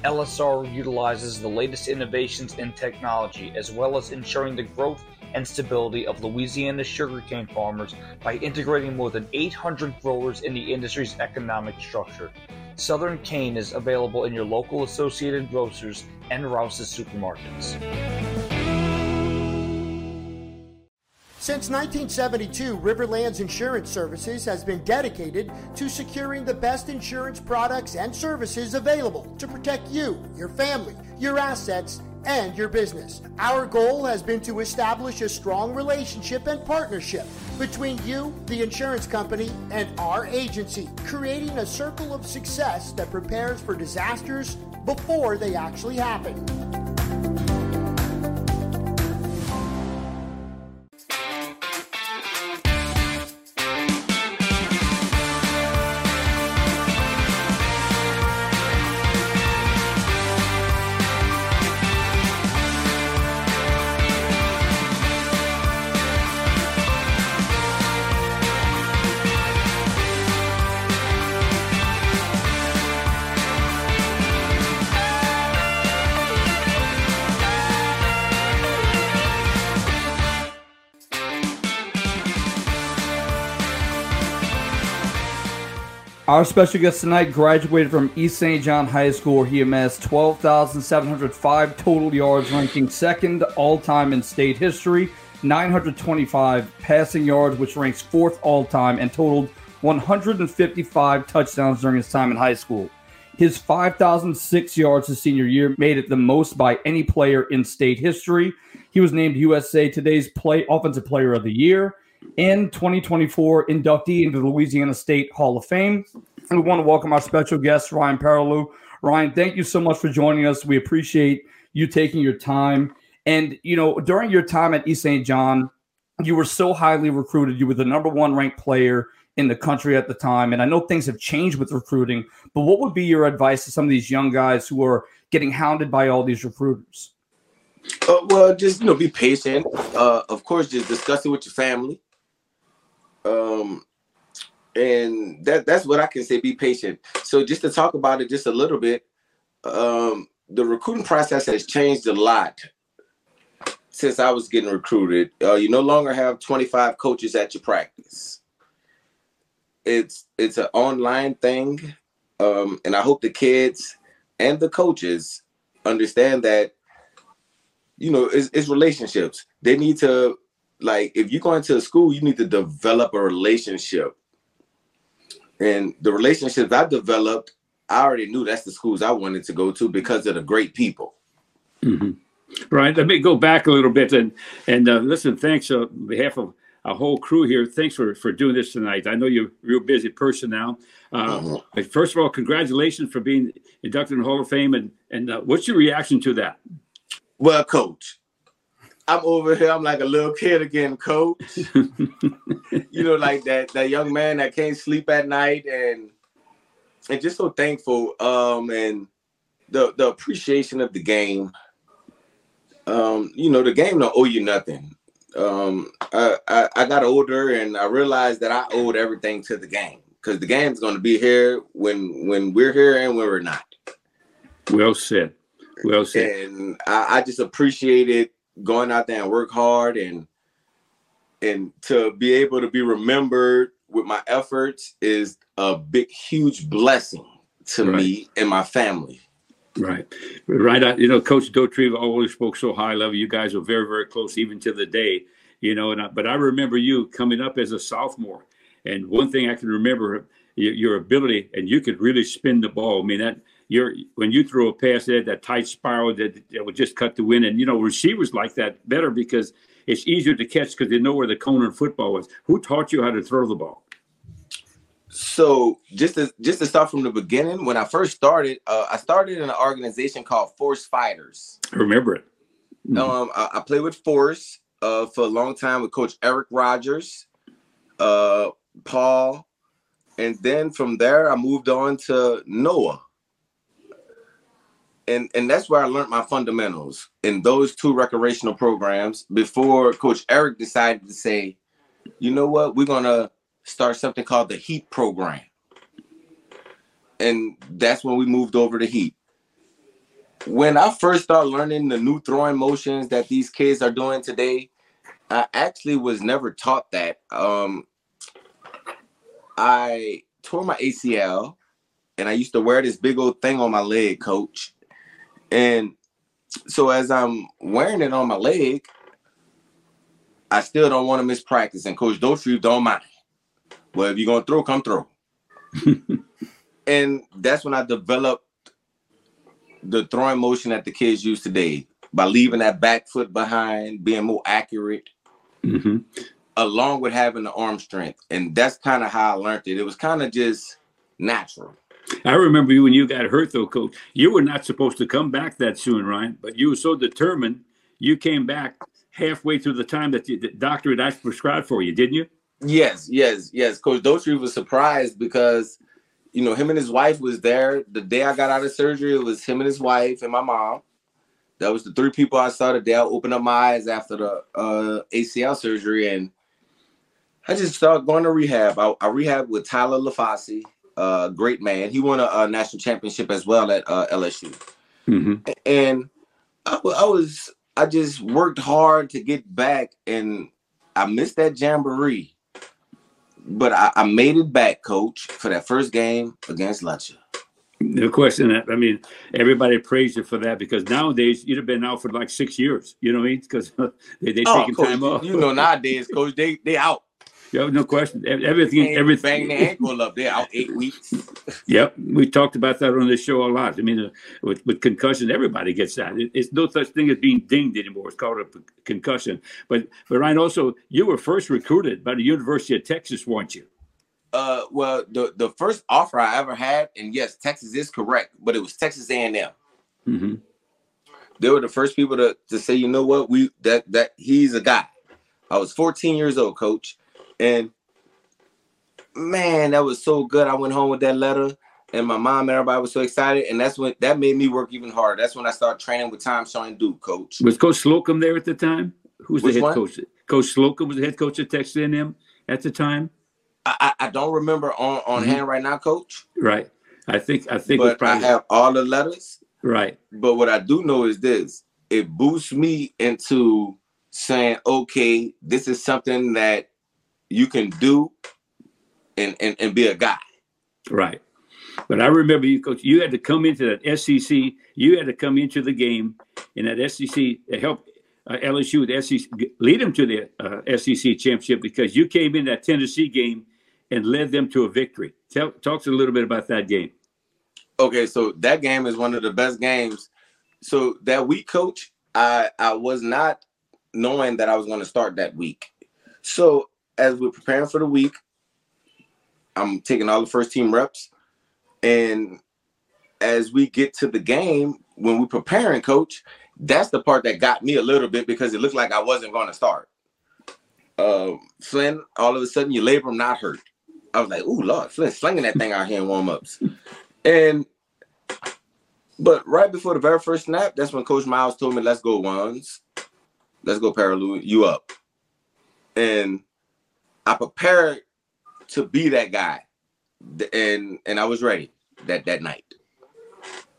LSR utilizes the latest innovations in technology as well as ensuring the growth and stability of Louisiana sugarcane farmers by integrating more than 800 growers in the industry's economic structure. Southern Cane is available in your local Associated Grocers and Rouse's supermarkets. Since 1972, Riverlands Insurance Services has been dedicated to securing the best insurance products and services available to protect you, your family, your assets, and your business. Our goal has been to establish a strong relationship and partnership between you, the insurance company, and our agency, creating a circle of success that prepares for disasters before they actually happen. Our special guest tonight graduated from East St. John High School where he amassed 12,705 total yards, ranking second all time in state history, 925 passing yards, which ranks fourth all time, and totaled 155 touchdowns during his time in high school. His 5,006 yards his senior year made it the most by any player in state history. He was named USA Today's Play Offensive Player of the Year and 2024 inductee into the Louisiana State Hall of Fame. We want to welcome our special guest, Ryan Perrilloux. Ryan, thank you so much for joining us. We appreciate you taking your time. And, you know, during your time at East St. John, you were so highly recruited. You were the number one ranked player in the country at the time. And I know things have changed with recruiting, but what would be your advice to some of these young guys who are getting hounded by all these recruiters? Uh, well, just you know, be patient. Uh, of course, just discuss it with your family. Um, and that that's what I can say. Be patient. So just to talk about it just a little bit, um, the recruiting process has changed a lot since I was getting recruited. Uh, you no longer have 25 coaches at your practice. It's it's an online thing, um, and I hope the kids and the coaches understand that. You know, it's, it's relationships. They need to like if you're going to a school, you need to develop a relationship. And the relationships I developed, I already knew that's the schools I wanted to go to because of the great people. Mm-hmm. Right. Let me go back a little bit and and uh, listen. Thanks on behalf of our whole crew here. Thanks for for doing this tonight. I know you're a real busy person now. Uh, mm-hmm. First of all, congratulations for being inducted in the Hall of Fame. And and uh, what's your reaction to that? Well, Coach, I'm over here. I'm like a little kid again, coach. *laughs* you know, like that that young man that can't sleep at night and and just so thankful. Um, and the the appreciation of the game. Um, you know, the game don't owe you nothing. Um, I, I, I got older and I realized that I owed everything to the game because the game's going to be here when when we're here and when we're not. Well said. Well said. And I, I just appreciated going out there and work hard and and to be able to be remembered with my efforts is a big huge blessing to right. me and my family. Right. Right you know coach Dauterive always spoke so high level. You guys are very very close even to the day you know and I, but i remember you coming up as a sophomore. And one thing i can remember your, your ability and you could really spin the ball. I mean that you're when you throw a pass, that that tight spiral that, that would just cut the wind. And you know, receivers like that better because it's easier to catch because they know where the cone and football was. Who taught you how to throw the ball? So just to just to start from the beginning, when I first started, uh, I started in an organization called Force Fighters. I remember it. Mm-hmm. Um, I, I, played with Force uh, for a long time with Coach Eric Rogers, uh, Paul, and then from there I moved on to Noah. And, and that's where I learned my fundamentals in those two recreational programs before Coach Eric decided to say, you know what, we're gonna start something called the Heat program. And that's when we moved over to Heat. When I first started learning the new throwing motions that these kids are doing today, I actually was never taught that. Um, I tore my ACL and I used to wear this big old thing on my leg, coach. And so as I'm wearing it on my leg, I still don't want to miss practice. And Coach Dauterive don't mind. Well, if you're gonna throw, come throw. *laughs* and that's when I developed the throwing motion that the kids use today by leaving that back foot behind, being more accurate, mm-hmm. along with having the arm strength. And that's kind of how I learned it. It was kind of just natural. I remember you when you got hurt, though, coach. You were not supposed to come back that soon, Ryan, but you were so determined. You came back halfway through the time that the doctor had actually prescribed for you, didn't you? Yes, yes, yes. Coach Dauterive was surprised because, you know, him and his wife was there the day I got out of surgery. It was him and his wife and my mom. That was the three people I saw the day I opened up my eyes after the uh, ACL surgery, and I just started going to rehab. I, I rehabbed with Tyler LaFosse, uh, great man. He won a, a, national championship as well at uh, LSU, mm-hmm. and I, I was I just worked hard to get back, and I missed that jamboree but I, I, made it back, coach, for that first game against Letcher. No question. I mean, everybody praised you for that because nowadays you'd have been out for like six years. You know what I mean? Because *laughs* they they oh, taking coach, time off. You know, nowadays, coach, they they out. Yeah, no question. Everything, everything. Bang the ankle up there, out eight weeks. yep, we talked about that on this show a lot. I mean, uh, with, with concussion, everybody gets that. It, it's no such thing as being dinged anymore. It's called a concussion. But, but Ryan, also, you were first recruited by the University of Texas, weren't you? Uh, well, the the first offer I ever had, and yes, Texas is correct, but it was Texas A and M. Mm-hmm. They were the first people to to say, you know what, we that that he's a guy. I was 14 years old, coach and man, that was so good. I went home with that letter, and my mom and everybody was so excited. And that's when that made me work even harder. That's when I started training with Tom Showing Duke, coach. Was Coach Slocum there at the time? Who's Which the head one? coach? Coach Slocum was the head coach at Texas A&M at the time. I, I don't remember on on mm-hmm. hand right now, coach. Right. I think I think. But probably, I have all the letters. Right. But what I do know is this: it boosts me into saying, okay, this is something that you can do and, and, and be a guy. Right. But I remember you, coach, you had to come into that SEC. You had to come into the game in that SEC help uh, LSU with SEC, lead them to the uh, SEC championship because you came in that Tennessee game and led them to a victory. Tell, talk to a little bit about that game. Okay, so that game is one of the best games. So that week, coach, I I was not knowing that I was going to start that week. So as we're preparing for the week, I'm taking all the first team reps. And as we get to the game, when we're preparing, coach, that's the part that got me a little bit because it looked like I wasn't going to start. Uh, Flynn, all of a sudden, you labor not hurt. I was like, "Ooh, Lord, Flynn slinging that thing out here in warm ups," and but right before the very first snap, that's when Coach Miles told me, "Let's go ones, let's go Perrilloux, you up," and I prepared to be that guy, and and I was ready that that night.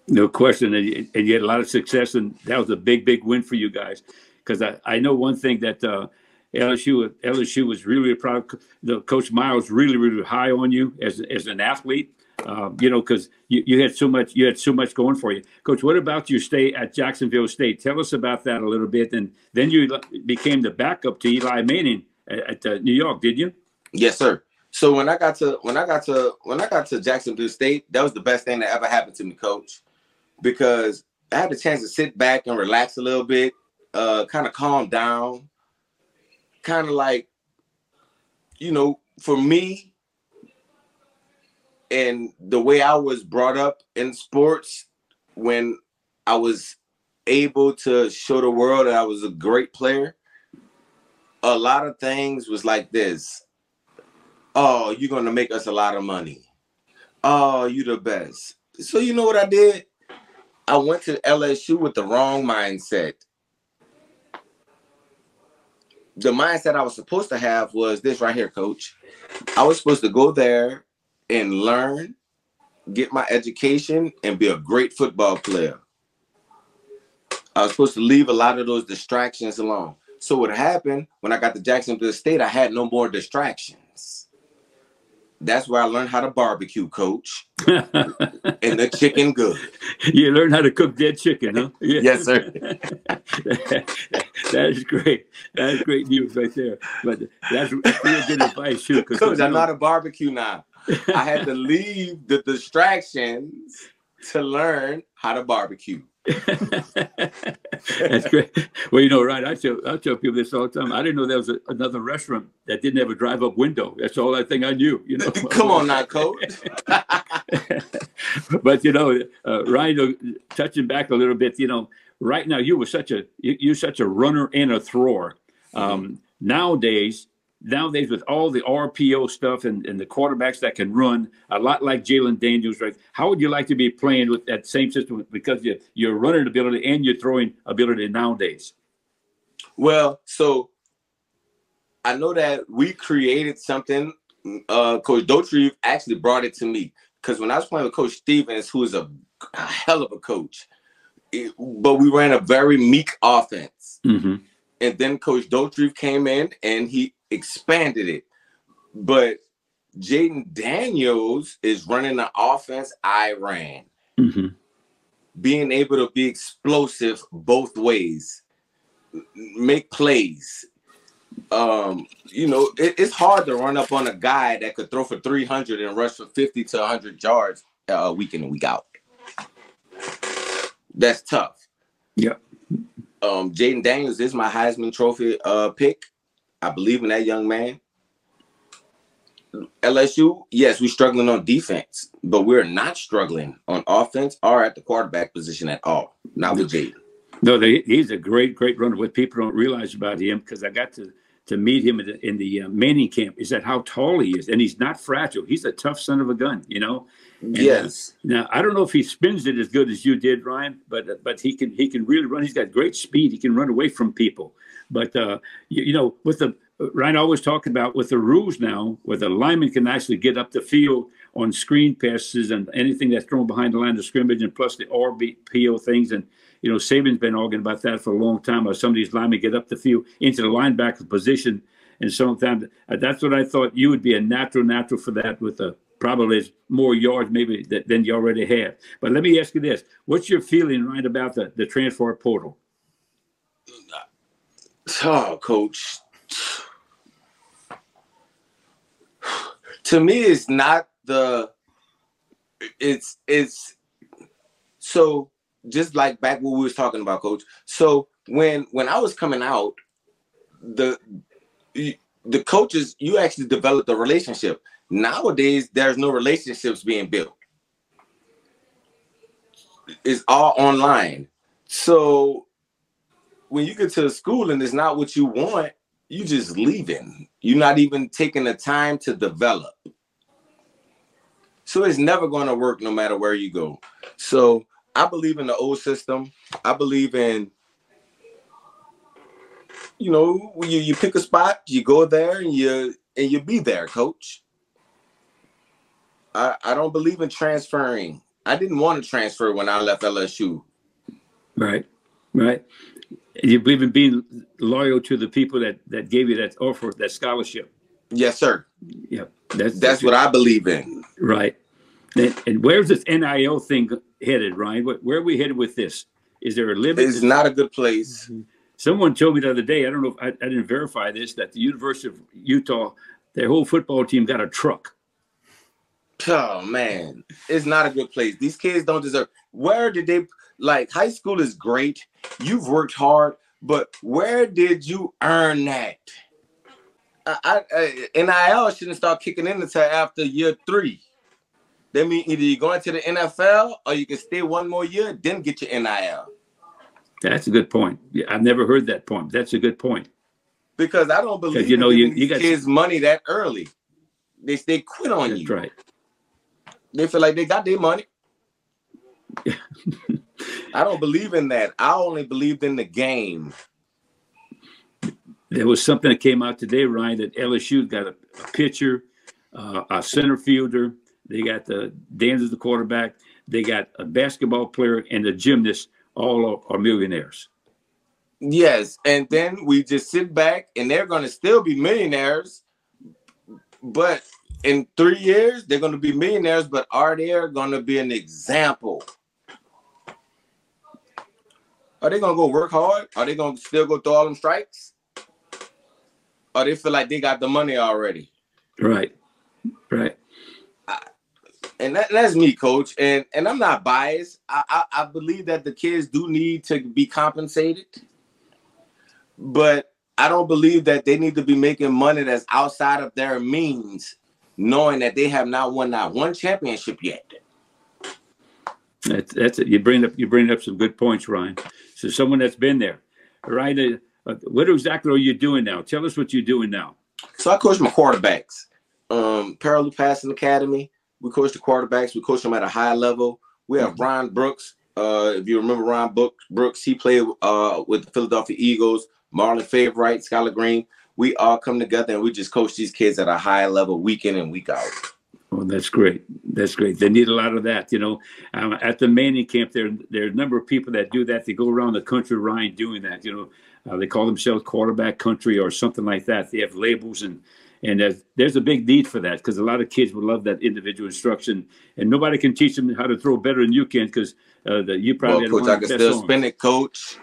No question, and you, and you had a lot of success, and that was a big, big win for you guys. Because I, I know one thing that uh, LSU LSU was really proud. The coach Miles really, really high on you as as an athlete. Um, you know, because you, you had so much you had so much going for you, Coach. What about your stay at Jacksonville State? Tell us about that a little bit, and then you became the backup to Eli Manning at, uh, New York, did you? Yes, sir. So when I got to when I got to when I got to Jacksonville State, that was the best thing that ever happened to me, coach, because I had the chance to sit back and relax a little bit, uh, kind of calm down, kind of like, you know, for me and the way I was brought up in sports, when I was able to show the world that I was a great player, a lot of things was like this. Oh, you're gonna make us a lot of money. Oh, you the best. So you know what I did? I went to LSU with the wrong mindset. The mindset I was supposed to have was this right here, coach. I was supposed to go there and learn, get my education, and be a great football player. I was supposed to leave a lot of those distractions alone. So what happened when I got to Jacksonville State, I had no more distractions. That's where I learned how to barbecue, coach. *laughs* and the chicken good. You learned how to cook dead chicken, huh? *laughs* Yeah. yes, sir. *laughs* that is great. That is great news right there. But that's, that's real good advice, too. Coach, I'm not a barbecue now. I had to leave the distractions to learn how to barbecue. *laughs* That's great. Well, you know, right? I tell I tell people this all the time. I didn't know there was a, another restaurant that didn't have a drive-up window. That's all I think I knew. You know. *laughs* Come on, now, coach. *laughs* but you know, uh, Ryan, touching back a little bit, you know, right now you were such a you, you're such a runner and a thrower. Um, mm-hmm. Nowadays, nowadays with all the RPO stuff and, and the quarterbacks that can run a lot like Jayden Daniels, right? How would you like to be playing with that same system because you, you're running ability and you're throwing ability nowadays? Well, so I know that we created something. Uh, Coach Dauterive actually brought it to me because when I was playing with Coach Stevens, who is a, a hell of a coach, it, but we ran a very meek offense. Mm-hmm. And then Coach Dauterive came in and he expanded it. But Jayden Daniels is running the offense I ran. Mm-hmm. Being able to be explosive both ways, make plays. Um, you know, it, it's hard to run up on a guy that could throw for 300 and rush for 50 to 100 yards uh, week in and week out. That's tough. Yeah. Um, Jayden Daniels is my Heisman Trophy uh, pick. I believe in that young man. LSU, yes, we're struggling on defense, but we're not struggling on offense or at the quarterback position at all. Not with Jayden. No, they, he's a great, great runner. What people don't realize about him, because I got to to meet him in the, in the uh, Manning camp, is that how tall he is, and he's not fragile. He's a tough son of a gun, you know. And, uh, yes. Uh, now I don't know if he spins it as good as you did, Ryan, but but he can he can really run. He's got great speed. He can run away from people. But uh, you, you, know, with the Ryan always talking about with the rules now, where the lineman can actually get up the field on screen passes and anything that's thrown behind the line of scrimmage, and plus the RPO things. And you know, Saban's been arguing about that for a long time. How some of these linemen get up the field into the linebacker position, and sometimes uh, that's what I thought you would be a natural, natural for that with a probably more yards maybe than you already have. But let me ask you this: What's your feeling right about the the transfer portal? Oh, coach. To me, it's not the. It's it's so just like back what we was talking about, coach. So when when I was coming out, the the coaches you actually developed a relationship. Nowadays, there's no relationships being built. It's all online. So when you get to the school and it's not what you want, you just leaving. You're not even taking the time to develop. So it's never going to work no matter where you go. So I believe in the old system. I believe in, you know, you, you pick a spot, you go there and you and you be there, coach. I, I don't believe in transferring. I didn't want to transfer when I left LSU. Right. Right you believe in being loyal to the people that that gave you that offer, that scholarship. Yes, sir. Yeah, that's that's, what I believe in. Right. And, and, where's this NIL thing headed, Ryan? Where are we headed with this? Is there a limit? It's not a good place. Mm-hmm. Someone told me the other day. I don't know if I, I didn't verify this that the University of Utah, their whole football team got a truck. Oh man, it's not a good place. These kids don't deserve. Where did they? Like high school is great. You've worked hard, but where did you earn that? I, I, NIL shouldn't start kicking in until after year three. That means either you're going to the NFL or you can stay one more year, then get your NIL. That's a good point. Yeah, I've never heard that point. That's a good point. Because I don't believe you know you, you got kids money that early. They they quit on That's you. right. They feel like they got their money. *laughs* I don't believe in that. I only believed in the game. There was something that came out today, Ryan, that LSU got a, a pitcher, uh, a center fielder. They got the Dan as the quarterback. They got a basketball player and a gymnast. All are, are millionaires. Yes, and then we just sit back, and they're going to still be millionaires. But in three years, they're going to be millionaires. But are they going to be an example? Are they going to go work hard? Are they going to still go through all them strikes? Or they feel like they got the money already? Right, right. and that, that's me, coach. And and I'm not biased. I, I, I believe that the kids do need to be compensated, but I don't believe that they need to be making money that's outside of their means, knowing that they have not won not one championship yet. That's that's it. You bring up you bring up some good points, Ryan. So someone that's been there, right? Uh, what exactly are you doing now? Tell us what you're doing now. So I coach my quarterbacks. Um, Perrilloux Passing Academy. We coach the quarterbacks. We coach them at a high level. We have Ryan Brooks. Uh, if you remember Ryan Brooks, he played uh, with the Philadelphia Eagles. Marlon Favorite, Skyler Green. We all come together and we just coach these kids at a high level week in and week out. Oh, that's great. That's great. They need a lot of that. You know, um, at the Manning camp, there there are a number of people that do that. They go around the country, Ryan, doing that. You know, uh, they call themselves quarterback country or something like that. They have labels and and there's, there's a big need for that because a lot of kids would love that individual instruction, and nobody can teach them how to throw better than you can because uh, you probably. Well, coach, I can still spin it, coach.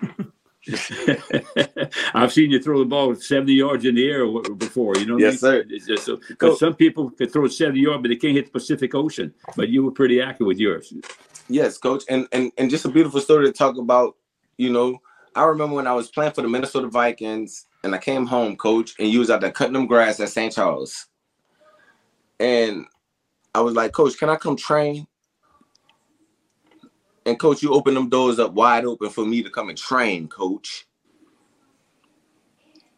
*laughs* I've seen you throw the ball 70 yards in the air before, you know? Yes, sir. So, cool. Some people can throw 70 yards, but they can't hit the Pacific Ocean. But you were pretty accurate with yours. Yes, coach. And, and, and just a beautiful story to talk about. You know, I remember when I was playing for the Minnesota Vikings and I came home, coach, and you was out there cutting them grass at St. Charles. And I was like, Coach, can I come train? And coach, you open them doors up wide open for me to come and train, coach.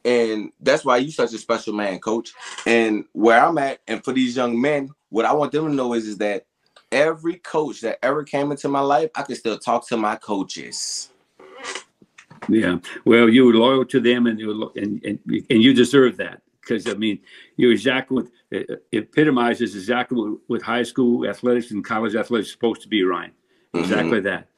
And that's why you such a special man, coach. And where I'm at, and for these young men, what I want them to know is, is that every coach that ever came into my life, I can still talk to my coaches. Yeah, well, you were loyal to them, and you and, and and you deserve that because I mean, you exactly what epitomizes exactly what, high school athletics and college athletics supposed to be, Ryan. Mm-hmm. Exactly that.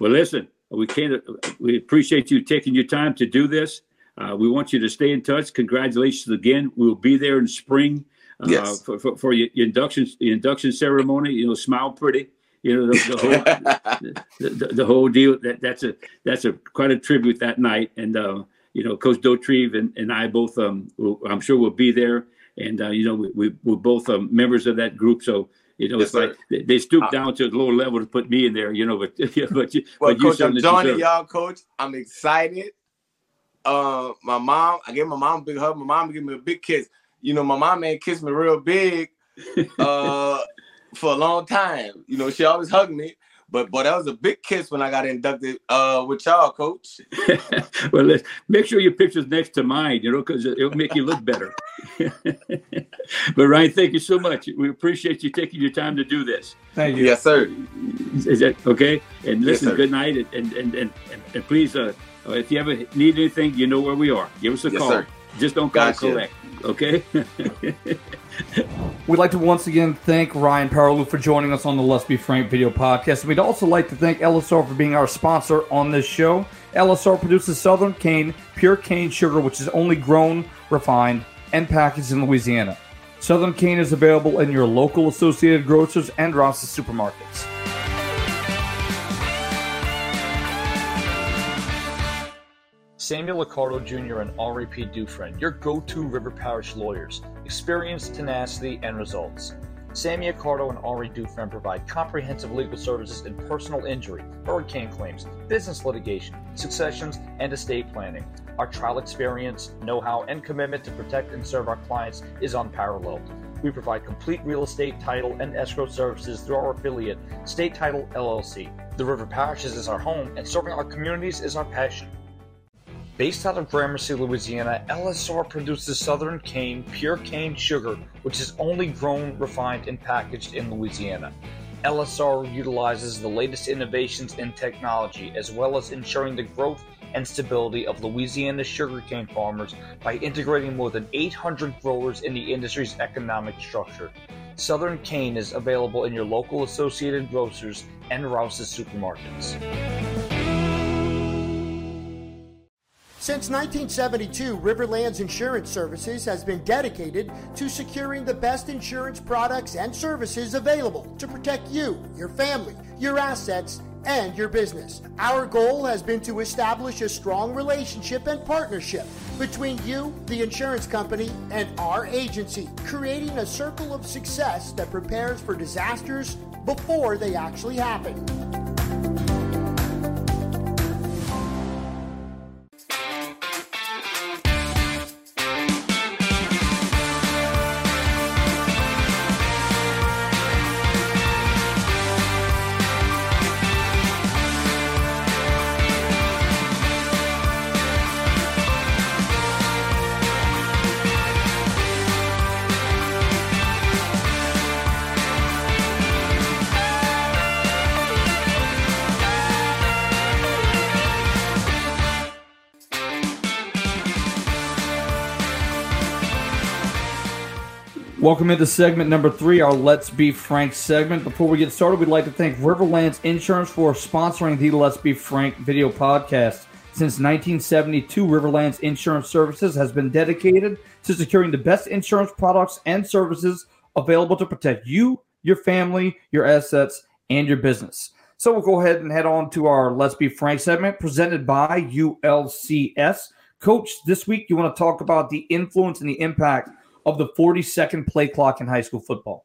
Well, listen, we can't. We appreciate you taking your time to do this. Uh, we want you to stay in touch. Congratulations again. We'll be there in spring uh, yes. for, for, for your induction your induction ceremony. You know, smile pretty. You know the, the whole *laughs* the, the, the, whole deal. That that's a that's a quite a tribute that night. And uh, you know, Coach Dauterive and, and I both um will, I'm sure we'll be there. And uh, you know, we, we we're both um, members of that group. So you know, yes, it's sir. like they, they stoop uh, down to a lower level to put me in there. You know, but *laughs* but you, well, but coach, I'm joining y'all, coach. I'm excited. Uh, my mom, I gave my mom a big hug. My mom gave me a big kiss. You know, my mom ain't kissed me real big *laughs* uh, for a long time. You know, she always hugged me. But but that was a big kiss when I got inducted uh, with y'all, coach. *laughs* well, let's make sure your picture's next to mine, you know, because it'll make you look better. *laughs* but Ryan, thank you so much. We appreciate you taking your time to do this. Thank you. Yes, sir. Is that okay? And listen, yes, good night, and and and, and, and please, uh, if you ever need anything, you know where we are. Give us a yes, call. Sir. Just don't call gotcha. collect. Okay. *laughs* *laughs* We'd like to once again thank Ryan Perrilloux for joining us on the Let's Be Frank video podcast. We'd also like to thank LSR for being our sponsor on this show. LSR produces Southern Cane, pure cane sugar, which is only grown, refined, and packaged in Louisiana. Southern Cane is available in your local Associated Grocers and Rouse's supermarkets. Samuel Accardo Jr. and Henri P. Dufresne, your go to River Parish lawyers, experience, tenacity, and results. Sammy Accardo and Henri Dufresne provide comprehensive legal services in personal injury, hurricane claims, business litigation, successions, and estate planning. Our trial experience, know how, and commitment to protect and serve our clients is unparalleled. We provide complete real estate title and escrow services through our affiliate, State Title LLC. The River Parishes is our home, and serving our communities is our passion. Based out of Gramercy, Louisiana, LSR produces Southern Cane pure cane sugar, which is only grown, refined, and packaged in Louisiana. LSR utilizes the latest innovations in technology as well as ensuring the growth and stability of Louisiana sugarcane farmers by integrating more than 800 growers in the industry's economic structure. Southern Cane is available in your local Associated Grocers and Rouse's supermarkets. Since 1972, Riverlands Insurance Services has been dedicated to securing the best insurance products and services available to protect you, your family, your assets, and your business. Our goal has been to establish a strong relationship and partnership between you, the insurance company, and our agency, creating a circle of success that prepares for disasters before they actually happen. Welcome into segment number three, our Let's Be Frank segment. Before we get started, we'd like to thank Riverlands Insurance for sponsoring the Let's Be Frank video podcast. Since 1972, Riverlands Insurance Services has been dedicated to securing the best insurance products and services available to protect you, your family, your assets, and your business. So we'll go ahead and head on to our Let's Be Frank segment presented by ULCS. Coach, this week you want to talk about the influence and the impact of the 40 second play clock in high school football?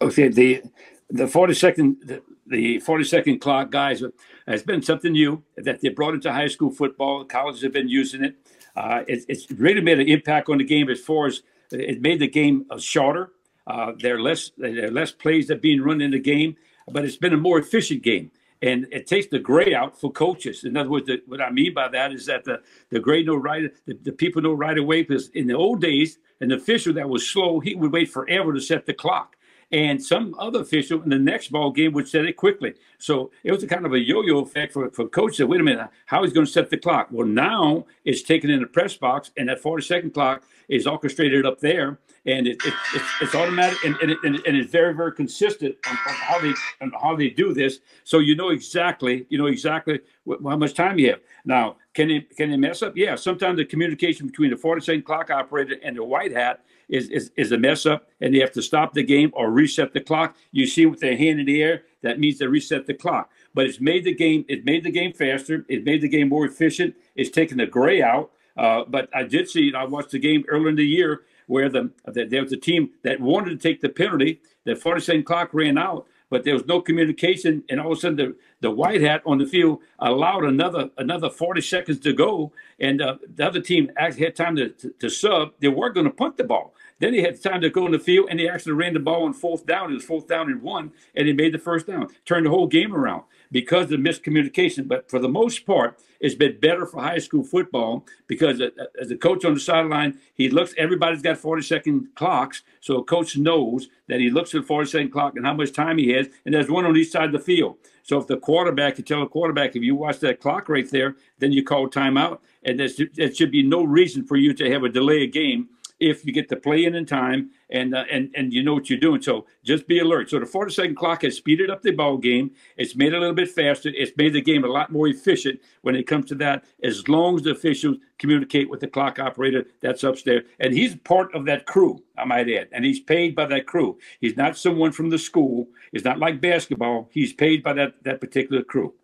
Okay, the the 40 second the, the 40 second clock guys has been something new that they brought into high school football. Colleges have been using it. Uh, it it's really made an impact on the game as far as it made the game shorter. Uh, there are less there are less plays that are being run in the game, but it's been a more efficient game and it takes the gray out for coaches. In other words, the, what I mean by that is that the the gray know right, the, the people know right away because in the old days, an official that was slow, he would wait forever to set the clock. And some other official in the next ball game would set it quickly. So it was a kind of a yo-yo effect for, for coach that, wait a minute, how is going to set the clock? Well, now it's taken in the press box, and that 40-second clock is orchestrated up there, and it, it, it's, it's automatic, and, and, it, and, it's very, very consistent on, on, how they on how they do this. So you know exactly, you know exactly how much time you have. Now, can they can mess up? Yeah, sometimes the communication between the 40 second clock operator and the white hat is, is, is a mess up, and they have to stop the game or reset the clock. You see with their hand in the air, that means they reset the clock. But it's made the game it made the game faster. It made the game more efficient. It's taken the gray out. Uh, but I did see it. I watched the game earlier in the year where the, the there was a team that wanted to take the penalty. The 40 second clock ran out, but there was no communication, and all of a sudden the, the white hat on the field allowed another another 40 seconds to go, and uh, the other team actually had time to, to, to sub. They were going to punt the ball. Then he had time to go in the field, and he actually ran the ball on fourth down. It was fourth down and one, and he made the first down, turned the whole game around because of miscommunication. But for the most part, it's been better for high school football because uh, uh, as a coach on the sideline, he looks. Everybody's got forty second clocks, so a coach knows that he looks at the forty second clock and how much time he has, and there's one on each side of the field. So if the quarterback, you tell the quarterback, if you watch that clock right there, then you call timeout, and there should be no reason for you to have a delay of game if you get to play in in time and uh, and and you know what you're doing. So just be alert. So the 40 second clock has speeded up the ball game. It's made it a little bit faster. It's made the game a lot more efficient when it comes to that. As long as the officials communicate with the clock operator that's upstairs, and he's part of that crew, I might add, and he's paid by that crew. He's not someone from the school. It's not like basketball. He's paid by that that particular crew.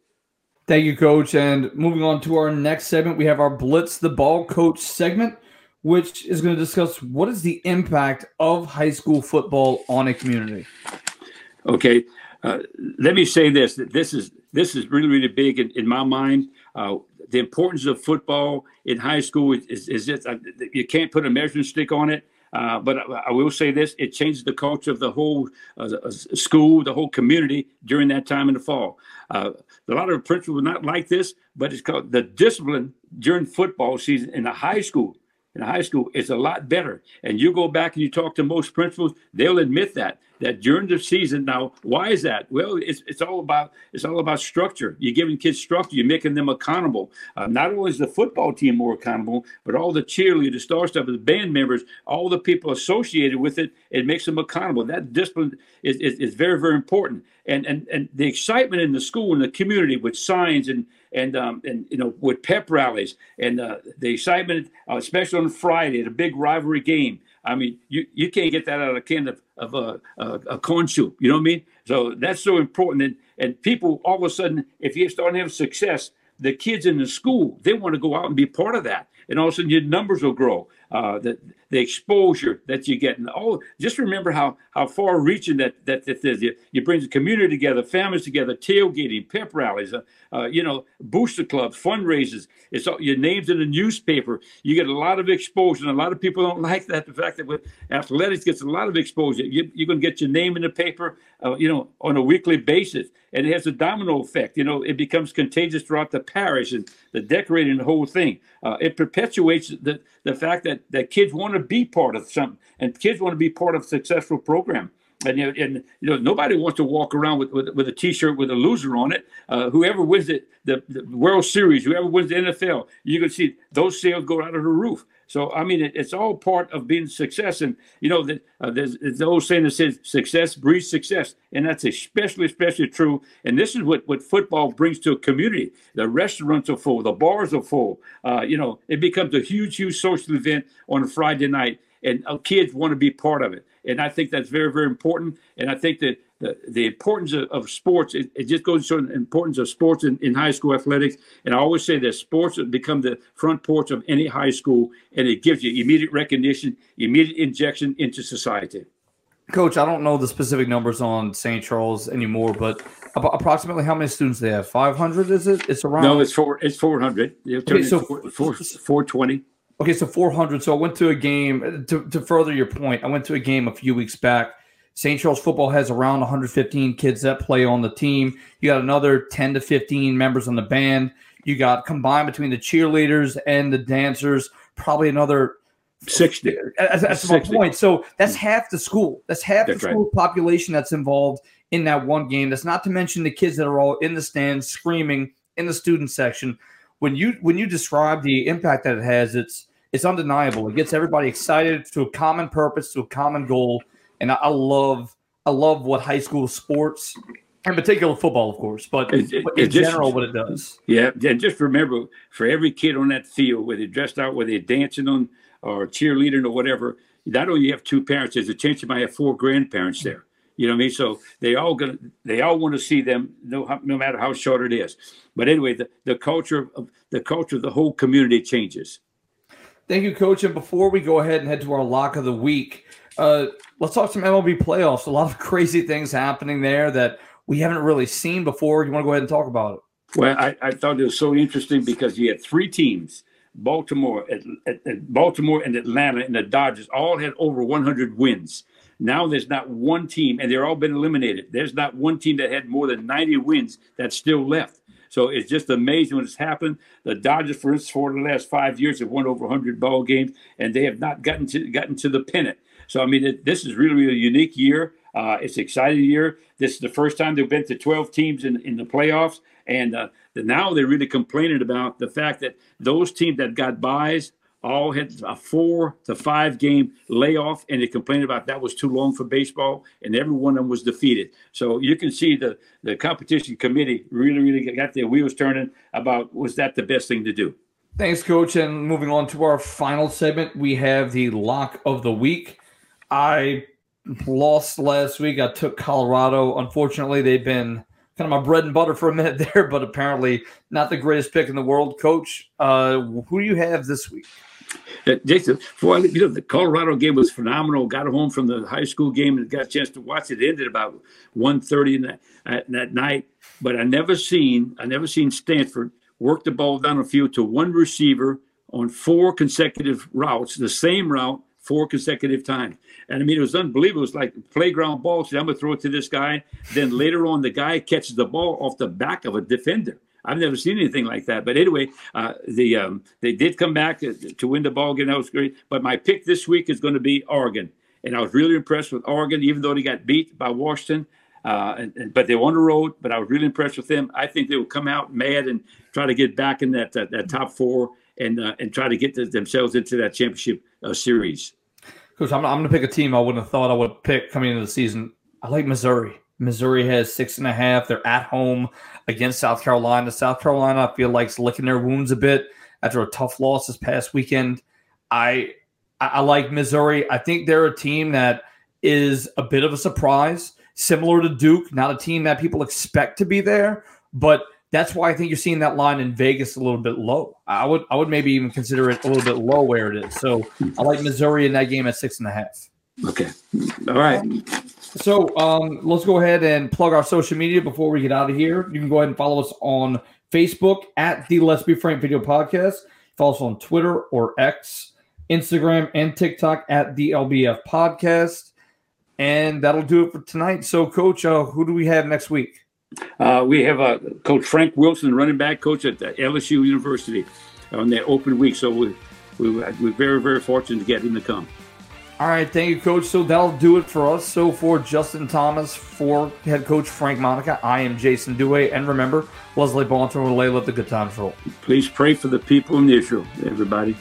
Thank you, Coach. And moving on to our next segment, we have our Blitz the Ball Coach segment which is going to discuss what is the impact of high school football on a community. Okay, uh, let me say this: that this is this is really really big in, in my mind. Uh, the importance of football in high school is, is, just uh, you can't put a measuring stick on it. Uh, but I, I, will say this: it changes the culture of the whole uh, school, the whole community during that time in the fall. Uh, a lot of principals will not like this, but it's called the discipline during football season in the high school in high school is a lot better. And you go back and you talk to most principals, they'll admit that that during the season. Now, why is that? Well, it's, it's all about it's all about structure. You're giving kids structure. You're making them accountable. Uh, not only is the football team more accountable, but all the cheerleaders, the star stuff, the band members, all the people associated with it, it makes them accountable. That discipline is, is, is very very important. And and and the excitement in the school and the community with signs and and um, and you know with pep rallies and uh, the excitement, uh, especially on Friday, the big rivalry game. I mean, you, you can't get that out of a can of, of a, a, a, corn soup. You know what I mean? So that's so important. And, and people, all of a sudden, if you start having success, the kids in the school, they want to go out and be part of that. And all of a sudden, your numbers will grow. Uh, the exposure that you get. And oh, just remember how how far reaching that that that is. You, you bring the community together, families together, tailgating, pep rallies, uh, uh, you know, booster clubs, fundraisers. It's all, your names in the newspaper. You get a lot of exposure. And a lot of people don't *laughs* like that. The fact that with athletics gets a lot of exposure. You, are going to get your name in the paper, uh, you know, on a weekly basis, and it has a domino effect. You know, it becomes contagious throughout the parish and the decorating the whole thing. Uh, it perpetuates the the fact that that kids want to be part of something, and kids want to be part of a successful program. And and you know nobody wants to walk around with, with, with a T-shirt with a loser on it. Uh, whoever wins it, the, the World Series, whoever wins the NFL, you can see those sales go out of the roof. So I mean, it, it's all part of being success. And you know, the, uh, there's, there's the old saying that says success breeds success, and that's especially especially true. And this is what what football brings to a community. The restaurants are full, the bars are full. Uh, you know, it becomes a huge, huge social event on a Friday night, and uh, kids want to be part of it. And I think that's very, very important. And I think that the, the importance of, of sports, it, it, just goes to show the importance of sports in, in high school athletics. And I always say that sports become the front porch of any high school, and it gives you immediate recognition, immediate injection into society. Coach, I don't know the specific numbers on St. Charles anymore, but approximately how many students they have? Five hundred? Is it? It's around. No, it's four. It's four hundred. Okay, so four twenty. Okay, so four hundred. So I went to a game to to further your point. I went to a game a few weeks back St. Charles football has around 115 kids that play on the team. You got another 10 to 15 members on the band. You got combined between the cheerleaders and the dancers, probably another 60. That's, that's 60. my point. So that's half the school. That's half that's the school right. population that's involved in that one game. That's not to mention the kids that are all in the stands screaming in the student section. When you when you describe the impact that it has, it's it's undeniable. It gets everybody excited to a common purpose, to a common goal and I, I love I love what high school sports in particular football, of course, but, it, it, in just, general, what it does. Yeah, and just remember, for every kid on that field, whether they're dressed out, whether they're dancing on or cheerleading or whatever, not only you have two parents, there's a chance you might have four grandparents there. You know what I mean? So they all gonna they all want to see them, no no matter how short it is. But anyway, the, the culture of the culture of the whole community changes. Thank you, Coach. And before we go ahead and head to our lock of the week, uh, let's talk some MLB playoffs. A lot of *laughs* crazy things happening there that we haven't really seen before. You want to go ahead and talk about it? Well, I, I thought it was so interesting because you had three teams Baltimore, at, at, at Baltimore and Atlanta and the Dodgers all had over 100 wins. Now there's not one team, and they're all been eliminated. There's not one team that had more than 90 wins that's still left. So it's just amazing when it's happened. The Dodgers, for instance, for the last five years have won over 100 ball games, and they have not gotten to gotten to the pennant. So I mean, it, this is really, really a unique year. Uh, it's an exciting year. This is the first time they've been to 12 teams in, in the playoffs, and uh, the, now they're really complaining about the fact that those teams that got buys all had a four to five game layoff, and they complained about that was too long for baseball, and every one of them was defeated. So you can see the the competition committee really, really got their wheels turning about was that the best thing to do. Thanks, Coach. And moving on to our final segment, we have the lock of the week. I lost last week. I took Colorado. Unfortunately, they've been kind of my bread and butter for a minute *laughs* there, but apparently not the greatest pick in the world. Coach, uh, who do you have this week? Uh, Jason, before I, you know, the Colorado game was phenomenal. Got home from the high school game and got a chance to watch it. It ended about 1.30 in that, at, that night. But I never seen I never seen Stanford work the ball down the field to one receiver on four consecutive routes, the same route four consecutive times. And I mean, it was unbelievable. It was like playground ball. So I'm going to throw it to this guy. Then later on, the guy catches the ball off the back of a defender. I've never seen anything like that. But anyway, uh, the um, they did come back to, to win the ball game. That was great. But my pick this week is going to be Oregon, and I was really impressed with Oregon, even though they got beat by Washington. Uh, and, and, but they were on the road. But I was really impressed with them. I think they will come out mad and try to get back in that that, that top four and uh, and try to get the, themselves into that championship uh, series. Coach, I'm, I'm going to pick a team I wouldn't have thought I would pick coming into the season. I like Missouri. Missouri has six and a half. They're at home against South Carolina. South Carolina, I feel like, is licking their wounds a bit after a tough loss this past weekend. I I like Missouri. I think they're a team that is a bit of a surprise, similar to Duke, not a team that people expect to be there, but that's why I think you're seeing that line in Vegas a little bit low. I would I would maybe even consider it a little bit low where it is. So I like Missouri in that game at six and a half. Okay. All right. So um, let's go ahead and plug our social media before we get out of here. You can go ahead and follow us on Facebook at the Let's Be Frank Video Podcast. Follow us on Twitter or X, Instagram, and TikTok at the LBF Podcast. And that'll do it for tonight. So, Coach, uh, who do we have next week? Uh, we have uh, Coach Frank Wilson, running back coach at LSU University, on that open week. So we, we, we're very, very fortunate to get him to come. All right, thank you, Coach. So that'll do it for us. So for Justin Thomas, for head coach Frank Monica, I am Jason Duhe. And remember, Laissez les bons temps rouler let the good times roll. Please pray for the people in Israel, everybody.